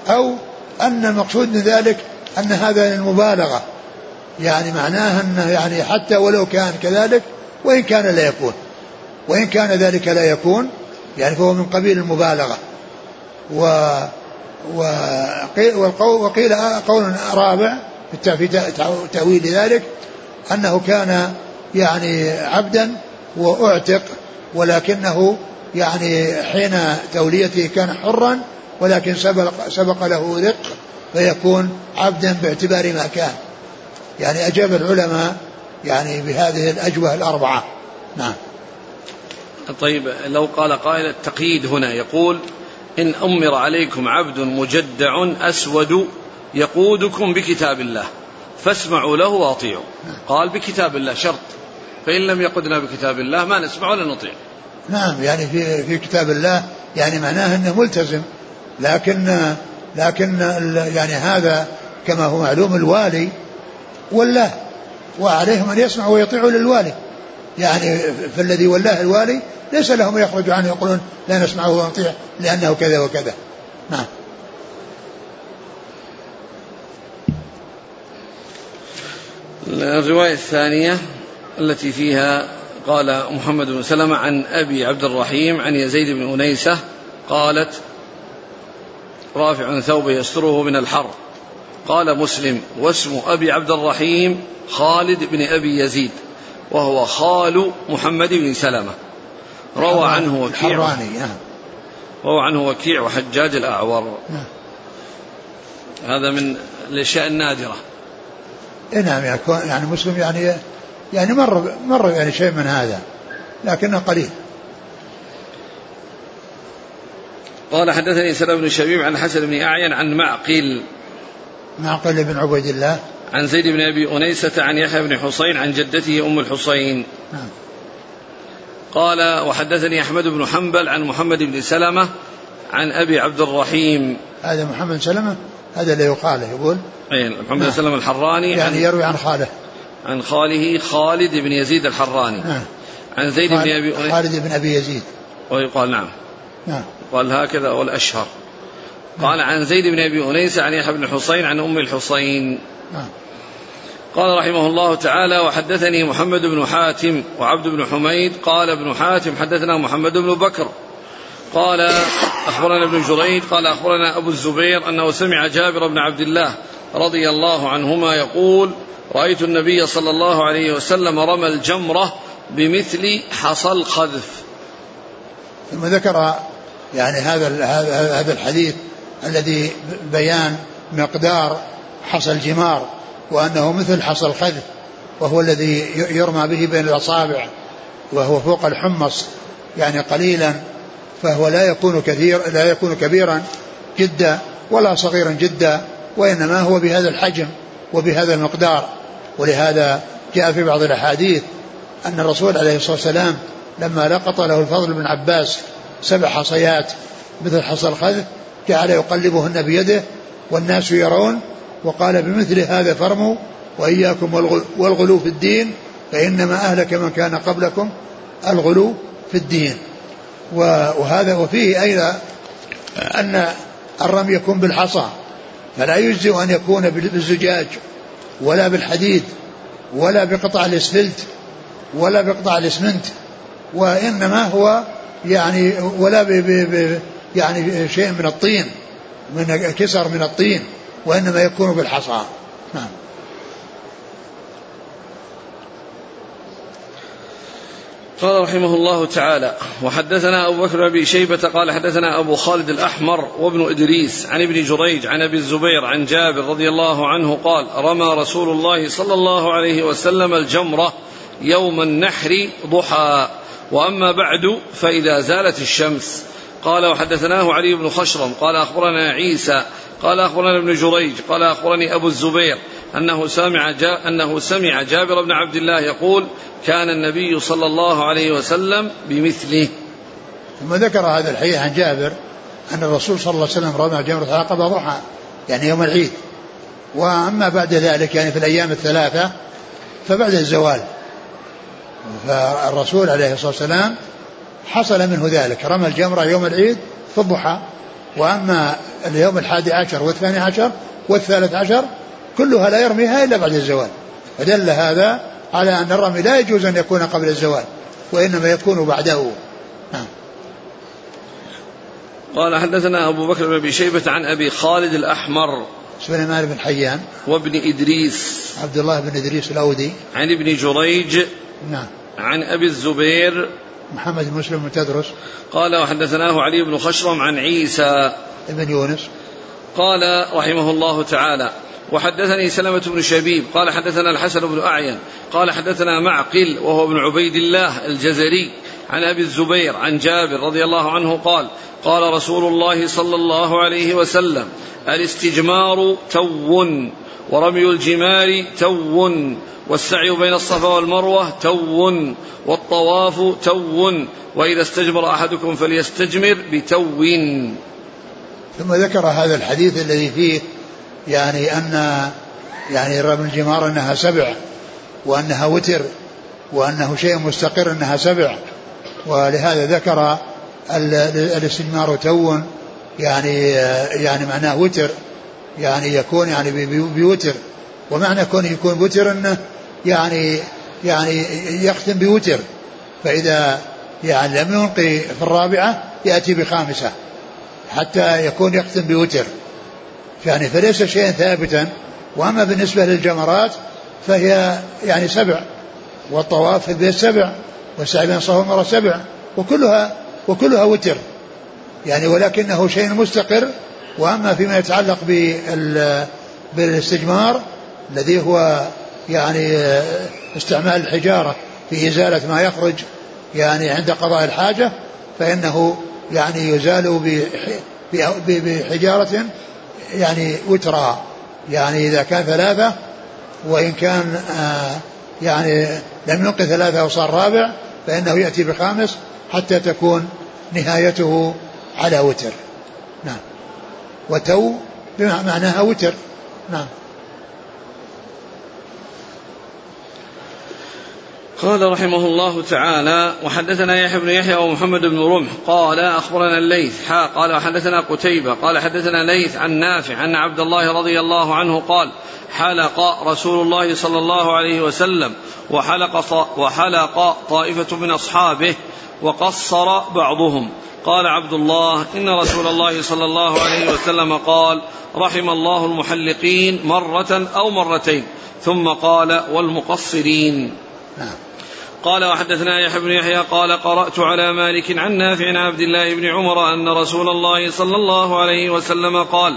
أو أن المقصود من ذلك أن هذا المبالغة يعني معناه أنه يعني حتى ولو كان كذلك وإن كان لا يكون. وإن كان ذلك لا يكون يعني فهو من قبيل المبالغة. و وقيل قول رابع في تأويل ذلك أنه كان يعني عبدا وأعتق ولكنه يعني حين توليته كان حرا ولكن سبق, سبق له رق فيكون عبدا باعتبار ما كان. يعني أجاب العلماء يعني بهذه الأجوبة الأربعة. نعم. طيب لو قال قائل التقييد هنا يقول إن أمر عليكم عبد مجدع أسود يقودكم بكتاب الله فاسمعوا له وأطيعوا. قال بكتاب الله شرط. فإن لم يقدنا بكتاب الله ما نسمع ولا نطيع. نعم يعني في في كتاب الله يعني معناه إنه ملتزم. لكن لكن يعني هذا كما هو معلوم الوالي ولاه وعليهم أن يسمعوا ويطيعوا للوالي. يعني فالذي ولاه الوالي ليس لهم يخرجوا عنه يقولون لا نسمعه ونطيع لأنه كذا وكذا. نعم. الرواية الثانية التي فيها قال محمد بن سلمة عن أبي عبد الرحيم عن يزيد بن أنيسة قالت رافع ثوب يستره من الحر. قال مسلم واسم أبي عبد الرحيم خالد بن أبي يزيد. وهو خال محمد بن سلمة. روى عنه وكيع. روى عنه وكيع وحجاج الأعور. هذا من الأشياء النادرة. نعم يعني, يعني مسلم يعني يعني مر مر يعني شيء من هذا لكنه قليل. قال حدثني سلام بن شبيب عن حسن بن أعين عن معقل. معقل بن عبيد الله. عن زيد بن أبي أنيسة عن يحيى بن حسين عن جدته أم الحسين. نعم. قال وحدثني أحمد بن حنبل عن محمد بن سلمة عن أبي عبد الرحيم. هذا محمد سلمة؟ هذا اللي يقال يقول. أي محمد بن نعم. سلمة الحراني يعني عن يروي عن خاله. عن خاله خالد بن يزيد الحراني. نعم. عن زيد بن أبي أنيسة خالد بن أبي يزيد. ويقال نعم. نعم. قال هكذا والأشهر. قال عن زيد بن أبي أنيسة عن يحيى بن حسين عن أم الحسين. نعم. قال رحمه الله تعالى وحدثني محمد بن حاتم وعبد بن حميد قال ابن حاتم حدثنا محمد بن بكر. قال أخبرنا ابن جريج قال أخبرنا أبو الزبير أنه سمع جابر بن عبد الله رضي الله عنهما يقول رأيت النبي صلى الله عليه وسلم رمى الجمرة بمثل حصى الخذف ثم ذكر يعني هذا هذا الحديث الذي بيان مقدار حصى الجمار وأنه مثل حصى الخذف وهو الذي يرمى به بين الأصابع وهو فوق الحمص يعني قليلا فهو لا يكون كثير لا يكون كبيرا جدا ولا صغيرا جدا وإنما هو بهذا الحجم وبهذا المقدار. ولهذا جاء في بعض الأحاديث أن الرسول عليه الصلاة والسلام لما لقط له الفضل بن عباس سبع حصيات مثل حصى الخذف جعل يقلبهن بيده والناس يرون وقال بمثل هذا فرموا وإياكم والغلو في الدين فإنما أهلك من كان قبلكم الغلو في الدين. وهذا وفيه أيضا أن الرمي يكون بالحصى فلا يجزئ أن يكون بالزجاج ولا بالحديد ولا بقطع الإسفلت ولا بقطع الإسمنت وإنما هو يعني ولا ب ب يعني شيء من الطين من كسر من الطين. وإنما يكون بالحصى. نعم. قال رحمه الله تعالى وحدثنا أبو بكر بن شيبة قال حدثنا أبو خالد الأحمر وابن إدريس عن ابن جريج عن أبي الزبير عن جابر رضي الله عنه قال رمى رسول الله صلى الله عليه وسلم الجمرة يوم النحر ضحى وأما بعد فإذا زالت الشمس قال وحدثناه علي بن خشرم قال أخبرنا عيسى قال أخبرنا ابن جريج قال أخبرني أبو الزبير أنه سمع جا أنه سمع جابر بن عبد الله يقول كان النبي صلى الله عليه وسلم بمثله. ثم ذكر هذا الحديث عن جابر أن الرسول صلى الله عليه وسلم رمى جمرة العقبة ضحى يعني يوم العيد. وأما بعد ذلك يعني في الأيام الثلاثة فبعد الزوال فالرسول عليه الصلاة والسلام حصل منه ذلك. رمى الجمرة يوم العيد في الضحى وأما اليوم الحادي عشر والثاني عشر والثالث عشر كلها لا يرميها إلا بعد الزوال. فدل هذا على أن الرمي لا يجوز أن يكون قبل الزوال وإنما يكون بعده. نعم. قال حدثنا أبو بكر بن أبي شيبة عن أبي خالد الأحمر سليمان بن حيان. وابن إدريس. عبد الله بن إدريس الأودي. عن ابن جريج. نعم. عن أبي الزبير. محمد بن مسلم بن تدرس قال وحدثناه علي بن خشرم عن عيسى. ابن يونس. قال رحمه الله تعالى وحدثني سلمة بن شبيب قال حدثنا الحسن بن أعين قال حدثنا معقل وهو ابن عبيد الله الجزري عن أبي الزبير عن جابر رضي الله عنه قال قال رسول الله صلى الله عليه وسلم الاستجمار تو ورمي الجمار تو والسعي بين الصفا والمروة تو والطواف تو وإذا استجمر أحدكم فليستجمر بتو ثم ذكر هذا الحديث الذي فيه يعني أن يعني رمي الجمار أنها سبع وأنها وتر وأنه شيء مستقر أنها سبع. ولهذا ذكر الاستجمار تو يعني يعني معناه وتر. يعني يكون يعني بوتر ومعنى كونه يكون وتر إنه يعني يعني يختم بوتر. فإذا يعني لم ينقي في الرابعة يأتي بخامسة. حتى يكون يختم بوتر. يعني فليس شيئا ثابتا. وأما بالنسبة للجمرات فهي يعني سبع. والطواف في البيت سبع. والسعي بين الصفا سبع. وكلها وكلها وتر. يعني ولكنه شيء مستقر وأما فيما يتعلق بالاستجمار الذي هو يعني استعمال الحجارة في إزالة ما يخرج يعني عند قضاء الحاجة فإنه يعني يزال بحجارة يعني وترا يعني إذا كان ثلاثة وإن كان آه، يعني لم ينقذ ثلاثة وصار رابع فإنه يأتي بخامس حتى تكون نهايته على وتر. نعم. وتو بمعناها وتر. نعم. قال رحمه الله تعالى وحدثنا يحيى بن يحيى ومحمد بن رمح قال أخبرنا الليث حا قال وحدثنا قتيبة قال حدثنا ليث عن نافع عن عبد الله رضي الله عنه قال حلق رسول الله صلى الله عليه وسلم وحلق وحلق طائفة من أصحابه وقصر بعضهم. قال عبد الله إن رسول الله صلى الله عليه وسلم قال رحم الله المحلقين مرة أو مرتين ثم قال والمقصرين نعم. قال وحدثنا يحيى بن يحيى قال قرأت على مالك عن نافع عن عبد الله بن عمر أن رسول الله صلى الله عليه وسلم قال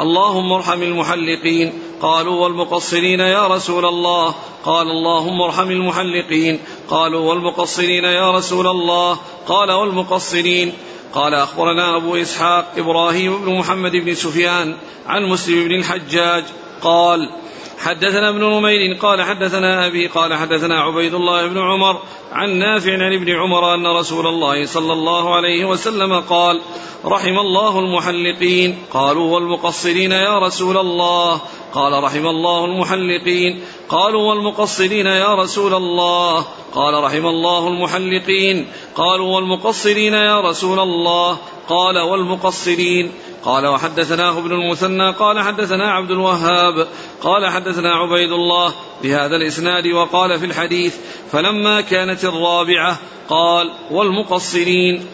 اللهم ارحم المحلقين قالوا والمقصرين يا رسول الله قال اللهم ارحم المحلقين قالوا والمقصرين يا رسول الله قال والمقصرين قال أخبرنا أبو إسحاق إبراهيم بن محمد بن سفيان عن مسلم بن الحجاج قال حدثنا ابن نمير قال حدثنا أبي قال حدثنا عبيد الله بن عمر عن نافع عن ابن عمر أن رسول الله صلى الله عليه وسلم قال رحم الله المحلقين. قالوا والمقصرين يا رسول الله. قال رحم الله المحلقين. قالوا والمقصرين يا رسول الله. قال رحم الله المحلقين. قالوا والمقصرين يا رسول الله. قال والمقصرين. قال وحدثناه ابن المثنى قال حدثنا عبد الوهاب قال حدثنا عبيد الله بهذا الإسناد وقال في الحديث فلما كانت الرابعة قال والمقصرين؟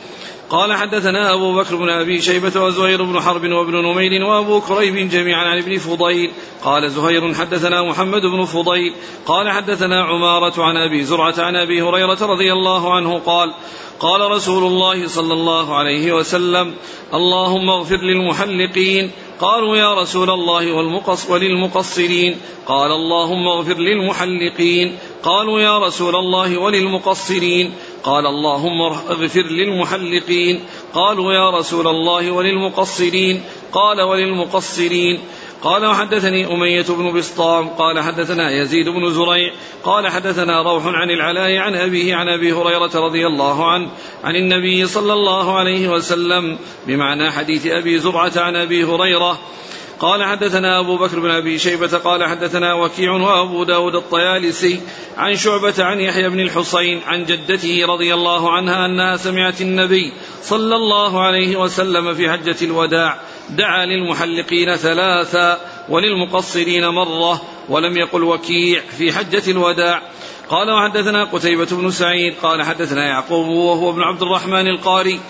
قال حدثنا أبو بكر بن أبي شيبة وزهير بن حرب وابن نمير وأبو كريب جميعا عن ابن فضيل. قال زهير حدثنا محمد بن فضيل. قال حدثنا عمارة عن أبي زرعة عن أبي هريرة رضي الله عنه قال قال رسول الله صلى الله عليه وسلم اللهم اغفر للمحلقين. قالوا يا رسول الله والمقص وللمقصرين. قال اللهم اغفر للمحلقين. قالوا يا رسول الله وللمقصرين. قال اللهم اغفر للمحلقين. قالوا يا رسول الله وللمقصرين. قال وللمقصرين. قال وحدثني أمية بن بسطام. قال حدثنا يزيد بن زريع. قال حدثنا روح عن العلاء عن أبيه عن أبي هريرة رضي الله عنه عن النبي صلى الله عليه وسلم بمعنى حديث أبي زرعة عن أبي هريرة. قال حدثنا أبو بكر بن أبي شيبة قال حدثنا وكيع وأبو داود الطيالسي عن شعبة عن يحيى بن الحصين عن جدته رضي الله عنها أنها سمعت النبي صلى الله عليه وسلم في حجة الوداع دعا للمحلقين ثلاثا وللمقصرين مرة ولم يقل وكيع في حجة الوداع. قال وحدثنا قتيبة بن سعيد قال حدثنا يعقوب وهو ابن عبد الرحمن القاري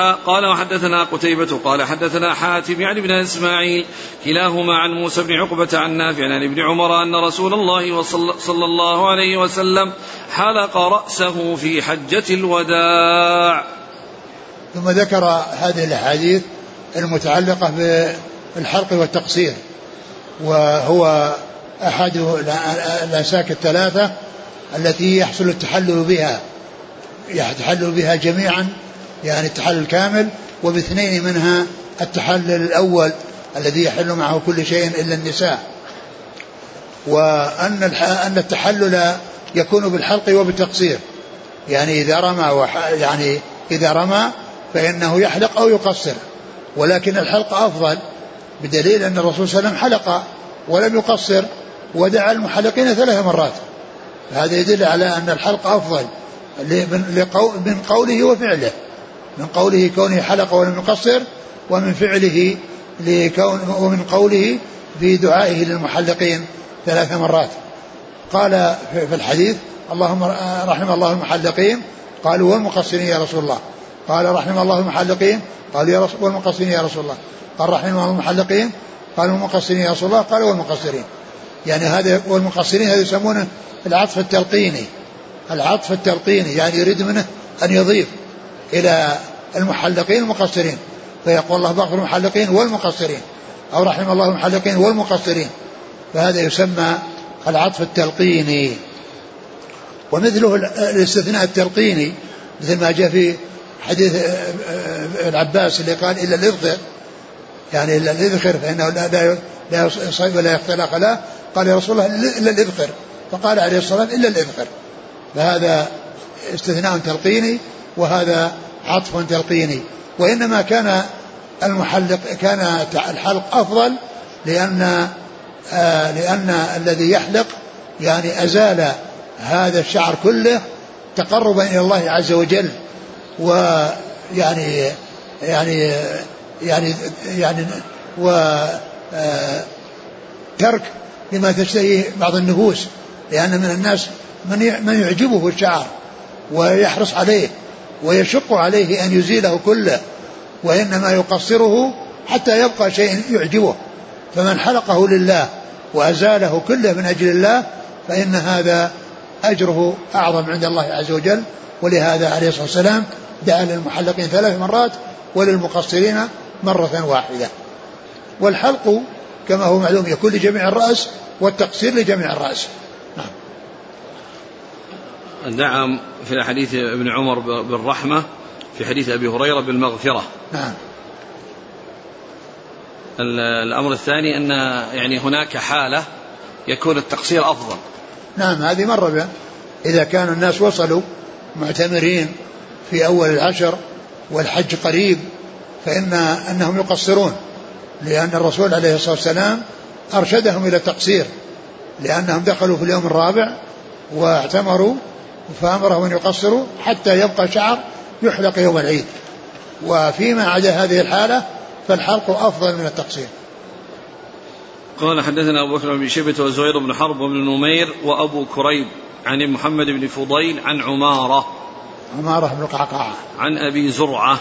قال وحدثنا قتيبة قال حدثنا حاتم يعني بن إسماعيل كلاهما عن موسى بن عقبة عن نافع عن ابن عمر أن رسول الله صلى الله عليه وسلم حلق رأسه في حجة الوداع. ثم ذكر هذه الأحاديث المتعلقة بالحلق والتقصير وهو أحد الأنساك الثلاثة التي يحصل التحلل بها يتحلل بها جميعا يعني التحلل الكامل وباثنين منها التحلل الأول الذي يحل معه كل شيء إلا النساء. وأن أن التحلل يكون بالحلق وبالتقصير. يعني إذا رمى يعني إذا رمى فإنه يحلق أو يقصر. ولكن الحلق أفضل بدليل أن الرسول صلى الله عليه وسلم حلق ولم يقصر ودعا المحلقين ثلاث مرات. هذا يدل على أن الحلق أفضل من قوله وفعله. من قوله كونه حلق ولم يقصر ومن فعله لكون ومن قوله في دعائه للمحلقين ثلاث مرات. قال في الحديث اللهم رحم الله المحلقين قالوا والمقصرين يا رسول الله. قال رحم الله المحلقين قالوا يا رسول والمقصرين يا رسول الله. قال رحم الله المحلقين قالوا المقصرين يا رسول الله قالوا والمقصرين. يعني هذا والمقصرين هذا يسمونه العطف التلقيني. العطف التلقيني يعني يريد منه أن يضيف. إلى المحلقين المقصرين. فيقول الله باغفر المحلقين والمقصرين. أو رحم الله المحلقين والمقصرين. فهذا يسمى العطف التلقيني. ومثله الاستثناء التلقيني مثل ما جاء في حديث آه، آه، العباس اللي قال إلا الإذخر. يعني إلا الإذخر فإنه لا لا لا يصيب ولا يختلق له. قال يا رسول الله إلا الإذخر. فقال عليه الصلاة والسلام إلا الإذخر. فهذا استثناء تلقيني وهذا عطف تلقيني. وإنما كان المحلق كان الحلق أفضل لأن آه لأن الذي يحلق يعني أزال هذا الشعر كله تقربا إلى الله عز وجل. ويعني يعني يعني يعني و آه، ترك لما تشتهي بعض النفوس. لأن من الناس من من يعجبه الشعر ويحرص عليه. ويشق عليه أن يزيله كله وإنما يقصره حتى يبقى شيء يعجبه. فمن حلقه لله وأزاله كله من أجل الله فإن هذا أجره أعظم عند الله عز وجل. ولهذا عليه الصلاة والسلام دعا للمحلقين ثلاث مرات وللمقصرين مرة واحدة. والحلق كما هو معلوم يكون لجميع الرأس والتقصير لجميع الرأس. دعا في حديث ابن عمر بالرحمة في حديث أبي هريرة بالمغفرة. نعم. الأمر الثاني أن يعني هناك حالة يكون التقصير أفضل. نعم هذه مرة بها. إذا كان الناس وصلوا معتمرين في أول العشر والحج قريب فإن أنهم يقصرون لأن الرسول عليه الصلاة والسلام أرشدهم إلى التقصير لأنهم دخلوا في اليوم الرابع واعتمروا فأمرهم أن يقصروا حتى يبقى شعر يحلق يوم العيد. وفيما عدا هذه الحالة فالحلق أفضل من التقصير. قال حدثنا أبو بكر بن شيبة وزهير بن حرب وابن نمير وأبو كريب عن محمد بن فضيل عن عمارة. عمارة بن القعقاع عن أبي زرعة.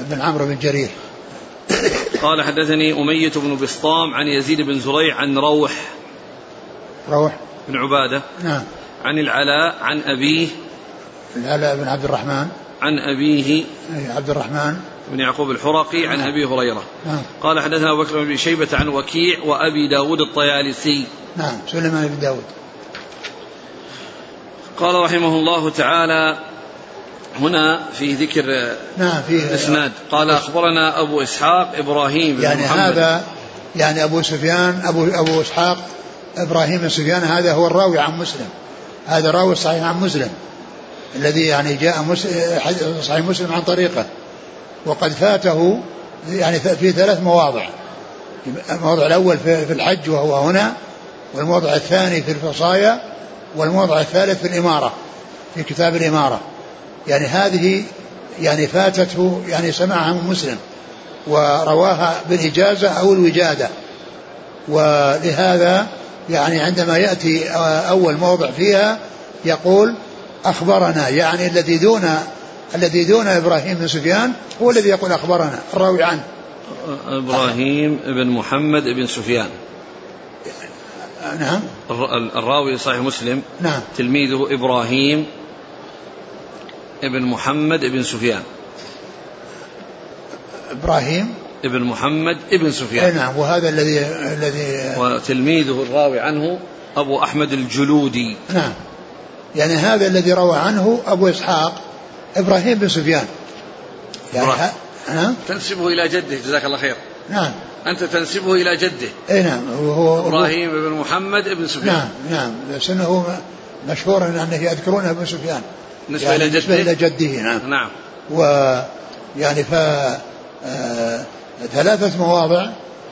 بن عمرو بن جرير. قال حدثني أمية بن بسطام عن يزيد بن زريع عن روح. روح. بن عبادة. نعم. عن العلاء عن أبيه. العلاء بن عبد الرحمن. عن أبيه. عبد الرحمن. بن يعقوب الحرقي عن أبي هريرة. نعم. قال حدثنا أبو بكر بن شيبة عن وكيع وأبي داود الطيالسي. نعم. سليمان بن داود. قال رحمه الله تعالى هنا في ذكر نعم في الإسناد. قال أخبرنا أبو إسحاق إبراهيم يعني محمد. هذا يعني أبو سفيان أبو أبو إسحاق إبراهيم بن سفيان هذا هو الراوي عن مسلم. هذا راوي صحيح عن مسلم الذي يعني جاء صحيح مسلم عن طريقه وقد فاته يعني في ثلاث مواضع الموضع الأول في الحج وهو هنا والموضع الثاني في الفصايا والموضع الثالث في الإمارة في كتاب الإمارة. يعني هذه يعني فاتته يعني سمعها من مسلم ورواها بالإجازة أو الوجادة. ولهذا يعني عندما يأتي أول موضع فيها يقول أخبرنا يعني الذي دون الذي دون إبراهيم بن سفيان هو الذي يقول أخبرنا الراوي عنه. إبراهيم بن محمد بن سفيان. نعم. الراوي صحيح مسلم. نعم. تلميذه إبراهيم بن محمد بن سفيان. إبراهيم؟ ابن محمد ابن سفيان. نعم وهذا الذي الذي وتلميذه الراوي عنه أبو أحمد الجلودي. نعم. يعني هذا الذي روى عنه أبو إسحاق إبراهيم بن سفيان. يعني نعم تنسبه إلى جده جزاك الله خير. نعم. أنت تنسبه إلى جده. أي نعم وهو إبراهيم بن محمد بن سفيان. نعم نعم. بس أنه مشهور أنه يذكرونه ابن سفيان. نسبة يعني إلى جده؟ نسبة إلى جده نعم. نعم. و يعني ف آه ثلاثة مواضع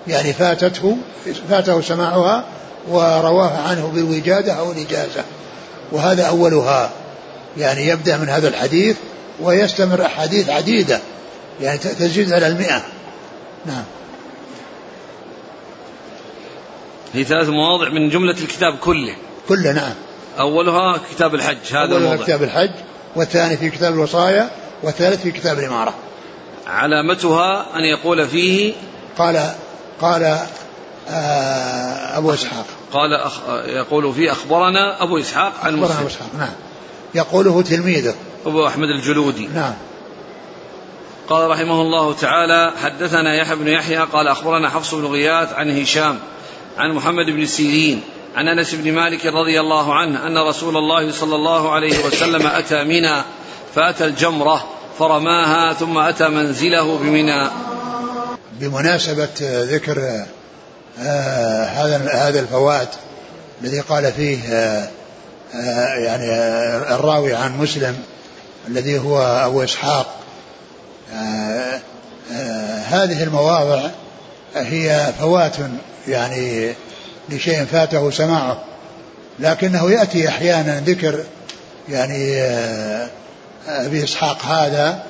يعني فاتته فاته سماعها ورواها عنه بالوجادة أو الإجازة وهذا أولها. يعني يبدأ من هذا الحديث ويستمر أحاديث عديدة. يعني تزيد على المئة. نعم. هي ثلاث مواضع من جملة الكتاب كله. كله نعم. أولها كتاب الحج هذا أولها الموضع. كتاب الحج والثاني في كتاب الوصايا والثالث في كتاب الإمارة. علامتها أن يقول فيه قال قال آه أبو إسحاق. قال أخ يقول فيه أخبرنا أبو إسحاق عن مسلم. أبو إسحاق نعم. يقوله تلميذه. أبو أحمد الجلودي. نعم. قال رحمه الله تعالى حدثنا يحيى بن يحيى قال أخبرنا حفص بن غياث عن هشام عن محمد بن سيرين عن أنس بن مالك رضي الله عنه أن رسول الله صلى الله عليه وسلم أتى منى فأتى الجمرة فرماها ثم أتى منزله بمنى. بمناسبة ذكر آه هذا هذا الفوات الذي قال فيه آه آه يعني الراوي عن مسلم الذي هو آه آه هذه المواضع هي فوات يعني لشيء فاته سماعه لكنه يأتي أحيانا ذكر يعني أبي إسحاق هذا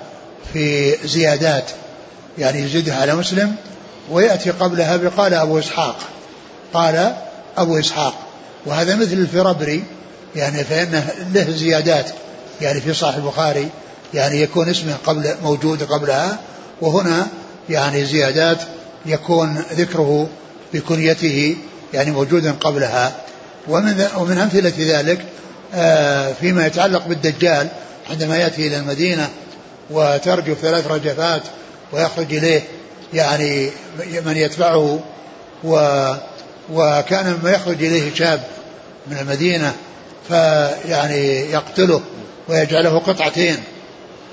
في زيادات يعني يزيدها على مسلم ويأتي قبلها بقال أبو إسحاق قال أبو إسحاق وهذا مثل الفربري يعني فإنه له زيادات يعني في صحيح البخاري يعني يكون اسمه قبل موجود قبلها وهنا يعني زيادات يكون ذكره بكنيته يعني موجودا قبلها. ومن ومن أمثلة ذلك آه، فيما يتعلق بالدجال عندما يأتي إلى المدينة وترجف ثلاث رجفات ويخرج إليه يعني من يتبعه و وكان مما يخرج إليه شاب من المدينة فيعني يقتله ويجعله قطعتين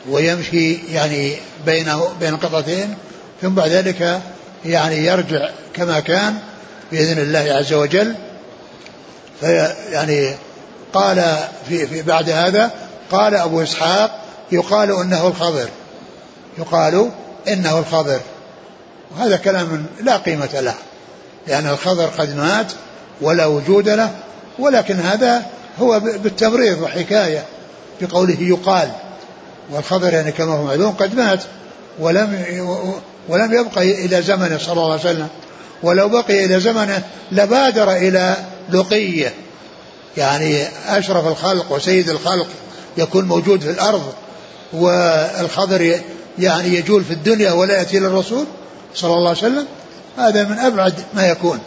ويمشي يعني بينه بين القطعتين ثم بعد ذلك يعني يرجع كما كان بإذن الله عز وجل. يعني قال في, في بعد هذا قال أبو إسحاق يقال إنه الخضر. يقال إنه الخضر. وهذا كلام لا قيمة له لأن الخضر قد مات ولا وجود له ولكن هذا هو بالتمريض وحكاية بقوله يقال. والخضر يعني كما هو معلوم قد مات ولم ولم يبقى إلى زمنه صلى الله عليه وسلم. ولو بقي إلى زمنه لبادر إلى لقية. يعني أشرف الخلق وسيد الخلق. يكون موجود في الأرض والخضر يعني يجول في الدنيا ولا يأتي للرسول صلى الله عليه وسلم هذا من أبعد ما يكون.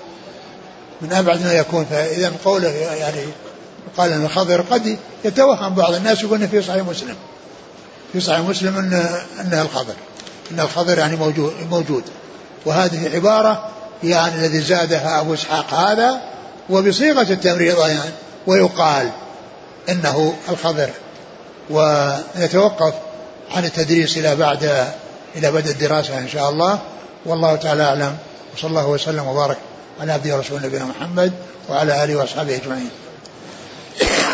من أبعد ما يكون. فإذا قوله يعني قال أن الخضر قد يتوهم بعض الناس يقول في صحيح مسلم. في صحيح مسلم أن أنها الخضر. أن الخضر يعني موجود موجود. وهذه عبارة يعني الذي زادها أبو إسحاق هذا وبصيغة التمريض يعني ويقال إنه الخضر. ونتوقف عن التدريس إلى بعد إلى بدء الدراسة إن شاء الله. والله تعالى أعلم. وصلى الله وسلم وبارك على عبده ورسوله نبينا محمد وعلى آله وأصحابه أجمعين.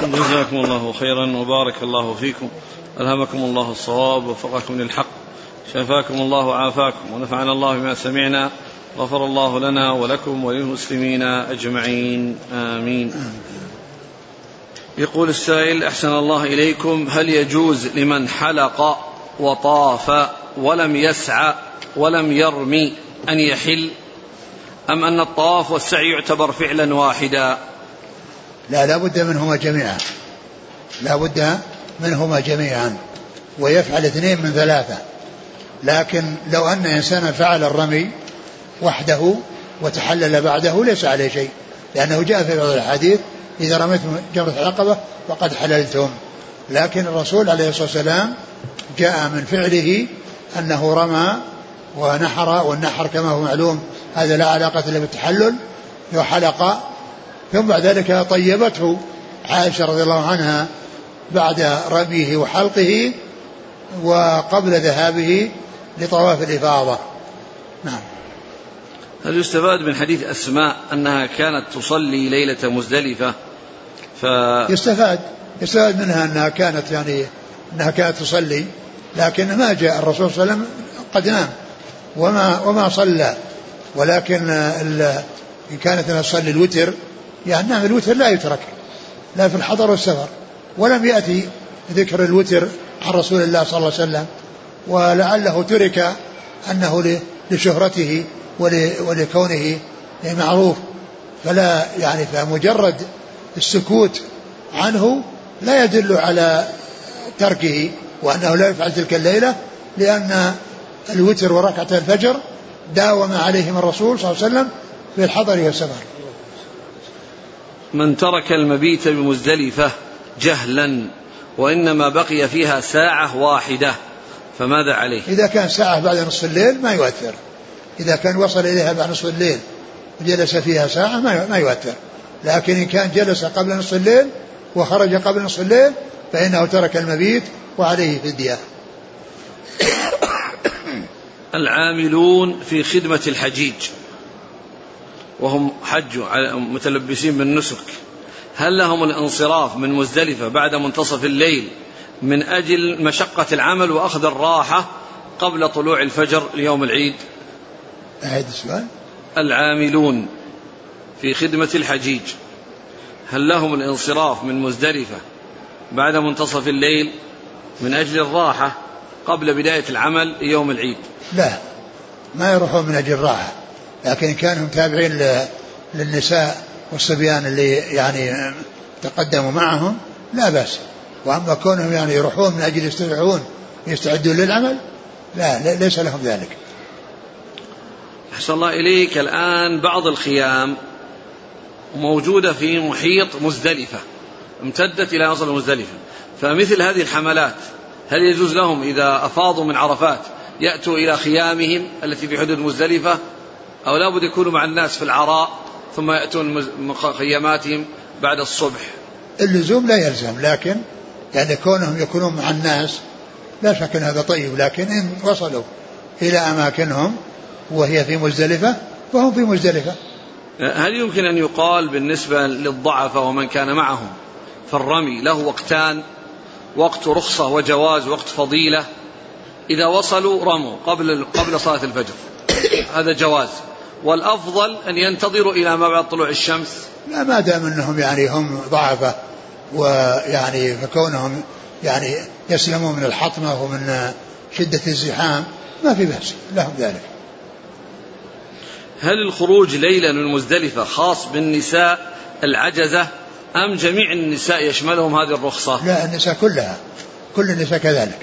جزاكم الله خيرا وبارك الله فيكم. ألهمكم الله الصواب ووفقكم للحق. شفاكم الله وعافاكم ونفعنا الله بما سمعنا. غفر الله لنا ولكم وللمسلمين أجمعين. آمين. يقول السائل أحسن الله إليكم هل يجوز لمن حلق وطاف ولم يسعى ولم يرمي أن يحل؟ أم أن الطواف والسعي يعتبر فعلا واحدا؟ لا لا بد منهما جميعا. لا بد منهما جميعا. ويفعل اثنين من ثلاثة. لكن لو أن إنسانا فعل الرمي وحده وتحلل بعده ليس عليه شيء لأنه جاء في بعض الحديث إذا رميتم جمرة العقبة فقد حللتم. لكن الرسول عليه الصلاة والسلام جاء من فعله أنه رمى ونحر والنحر كما هو معلوم هذا لا علاقة له بالتحلل وحلق. ثم بعد ذلك طيبته عائشة رضي الله عنها بعد رميه وحلقه وقبل ذهابه لطواف الإفاضة. نعم. هل يستفاد من حديث أسماء أنها كانت تصلي ليلة مزدلفة ف... يستفاد. يستفاد منها أنها كانت يعني أنها كانت تصلي لكن ما جاء. الرسول صلى الله عليه وسلم قد نام وما وما صلى. ولكن إن كانت أنها تصلي الوتر يعني نعم الوتر لا يترك لا في الحضر والسفر. ولم يأتي ذكر الوتر عن رسول الله صلى الله عليه وسلم ولعله ترك أنه لشهرته ولكونه معروف فلا يعني فمجرد السكوت عنه لا يدل على تركه وأنه لا يفعل تلك الليلة لأن الوتر وركعة الفجر داوم عليهم الرسول صلى الله عليه وسلم في الحضر والسفر. من ترك المبيت بمزدلفة جهلا وإنما بقي فيها ساعة واحدة فماذا عليه؟ إذا كان ساعة بعد نصف الليل ما يؤثر. إذا كان وصل إليها بعد نصف الليل وجلس فيها ساعة ما يؤثر. لكن إن كان جلس قبل نصف الليل وخرج قبل نصف الليل فإنه ترك المبيت وعليه فدية العاملون في خدمة الحجيج. وهم حجوا متلبسين بالنسك هل لهم الانصراف من مزدلفة بعد منتصف الليل من أجل مشقة العمل وأخذ الراحة قبل طلوع الفجر ليوم العيد؟ أعيد السؤال. العاملون في خدمة الحجيج. هل لهم الانصراف من مزدلفة بعد منتصف الليل من أجل الراحة قبل بداية العمل يوم العيد؟ لا ما يروحون من أجل الراحة لكن كانوا تابعين للنساء والصبيان اللي يعني تقدموا معهم لا بأس. وأما كونهم يعني يروحون من أجل يستريحون يستعدون للعمل لا ليس لهم ذلك. أحسن الله إليك. الآن بعض الخيام موجودة في محيط مزدلفة امتدت إلى أصل مزدلفة. فمثل هذه الحملات هل يجوز لهم إذا أفاضوا من عرفات يأتوا إلى خيامهم التي في حدود مزدلفة؟ أو لابد يكونوا مع الناس في العراء ثم يأتون خياماتهم بعد الصبح. اللزوم لا يلزم لكن يعني كونهم يكونون مع الناس لا شك ان هذا طيب. لكن إن وصلوا إلى أماكنهم وهي في مزدلفة فهم في مزدلفة. هل يمكن أن يقال بالنسبة للضعفاء ومن كان معهم؟ في الرمي له وقتان وقت رخصة وجواز وقت فضيلة. إذا وصلوا رموا قبل قبل صلاة الفجر. هذا جواز. والأفضل أن ينتظروا إلى ما بعد طلوع الشمس. لا ما دام أنهم يعني هم ضعفة ويعني فكونهم يعني يسلمون من الحطمة ومن شدة الزحام ما في بأس. لهم ذلك. هل الخروج ليلا من مزدلفة خاص بالنساء العجزة أم جميع النساء يشملهم هذه الرخصة؟ لا النساء كلها. كل النساء كذلك.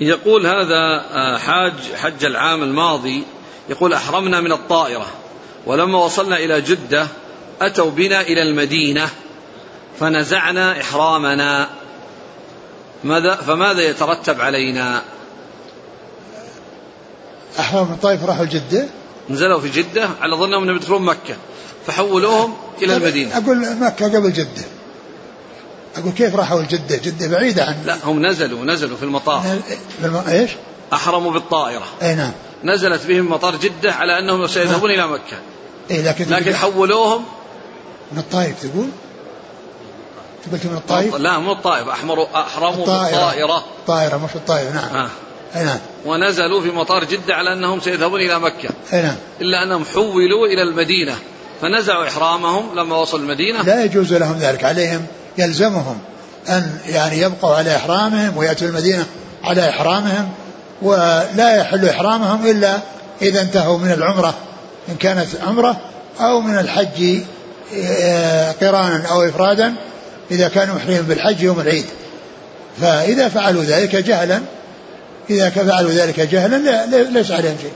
يقول هذا آه، حاج حج العام الماضي يقول أحرمنا من الطائرة ولما وصلنا إلى جدة أتوا بنا إلى المدينة فنزعنا إحرامنا. ماذا فماذا يترتب علينا؟ أحرام الطائف راحوا جدة؟ نزلوا في جدة على ظنهم أنهم يدخلون مكة. فحولوهم إلى المدينة. أقول مكة قبل جدة. أقول كيف راحوا جدة جدة بعيدة عن لا هم نزلوا نزلوا في المطار بالم... إيش؟ أحرموا بالطائرة. أي نعم. نزلت بهم مطار جدة على أنهم سيذهبون إلى مكة. إيه لكن لكن حولوهم. من الطائف تقول؟ قلت من الطائف؟ لا مو الطائف. أحمروا أحرموا بالطائرة. طائرة مش الطائف نعم. آه. نعم. ونزلوا في مطار جدة على أنهم سيذهبون إلى مكة. نعم. إلا أنهم حولوا إلى المدينة. فنزعوا إحرامهم لما وصلوا المدينة. لا يجوز لهم ذلك عليهم. يلزمهم أن يعني يبقوا على إحرامهم ويأتوا المدينة على إحرامهم ولا يحل إحرامهم إلا إذا انتهوا من العمرة إن كانت عمرة أو من الحج آه، قرانا أو إفرادا. إذا كانوا محرمين بالحج يوم العيد. فإذا فعلوا ذلك جهلا إذا فعلوا ذلك جهلا ليس عليهم شيء.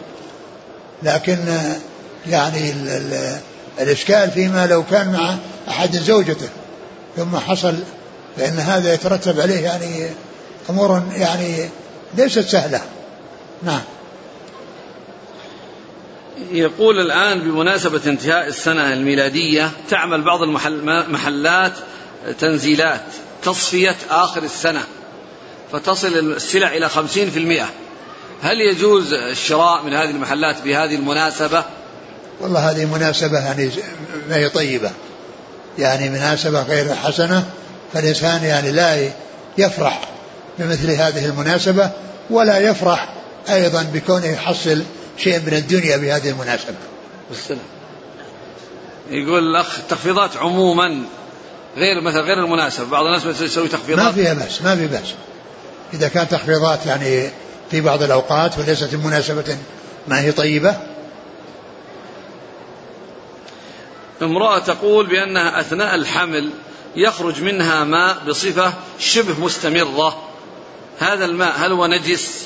لكن يعني ال ال الإشكال فيما لو كان مع أحد زوجته ثم حصل فإن هذا يترتب عليه يعني أمور يعني ليست سهلة. نعم. يقول الآن بمناسبة انتهاء السنة الميلادية تعمل بعض المحلات تنزيلات تصفية آخر السنة. فتصل السلع إلى خمسين في المئة. هل يجوز الشراء من هذه المحلات بهذه المناسبة؟ والله هذه مناسبة يعني ما هي طيبة. يعني مناسبة غير حسنة فالإنسان يعني لا يفرح بمثل هذه المناسبة ولا يفرح أيضا بكونه يحصل شيء من الدنيا بهذه المناسبة. والسلام يقول الأخ تخفيضات عموما غير مثلا غير المناسبة بعض الناس يسوي تخفيضات. ما فيها بأس ما في بأس. إذا كانت تخفيضات يعني في بعض الأوقات وليست مناسبة ما هي طيبة. امرأة تقول بأنها أثناء الحمل يخرج منها ماء بصفة شبه مستمرة. هذا الماء هل هو نجس؟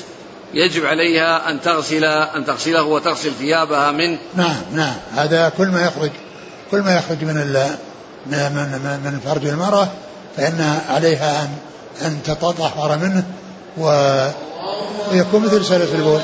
يجب عليها أن تغسل أن تغسله وتغسل ثيابها منه. نعم نعم. هذا كل ما يخرج كل ما يخرج من من من, من فرج المرأة فإن عليها أن أن تتطهر منه ويكون مثل سلس البول.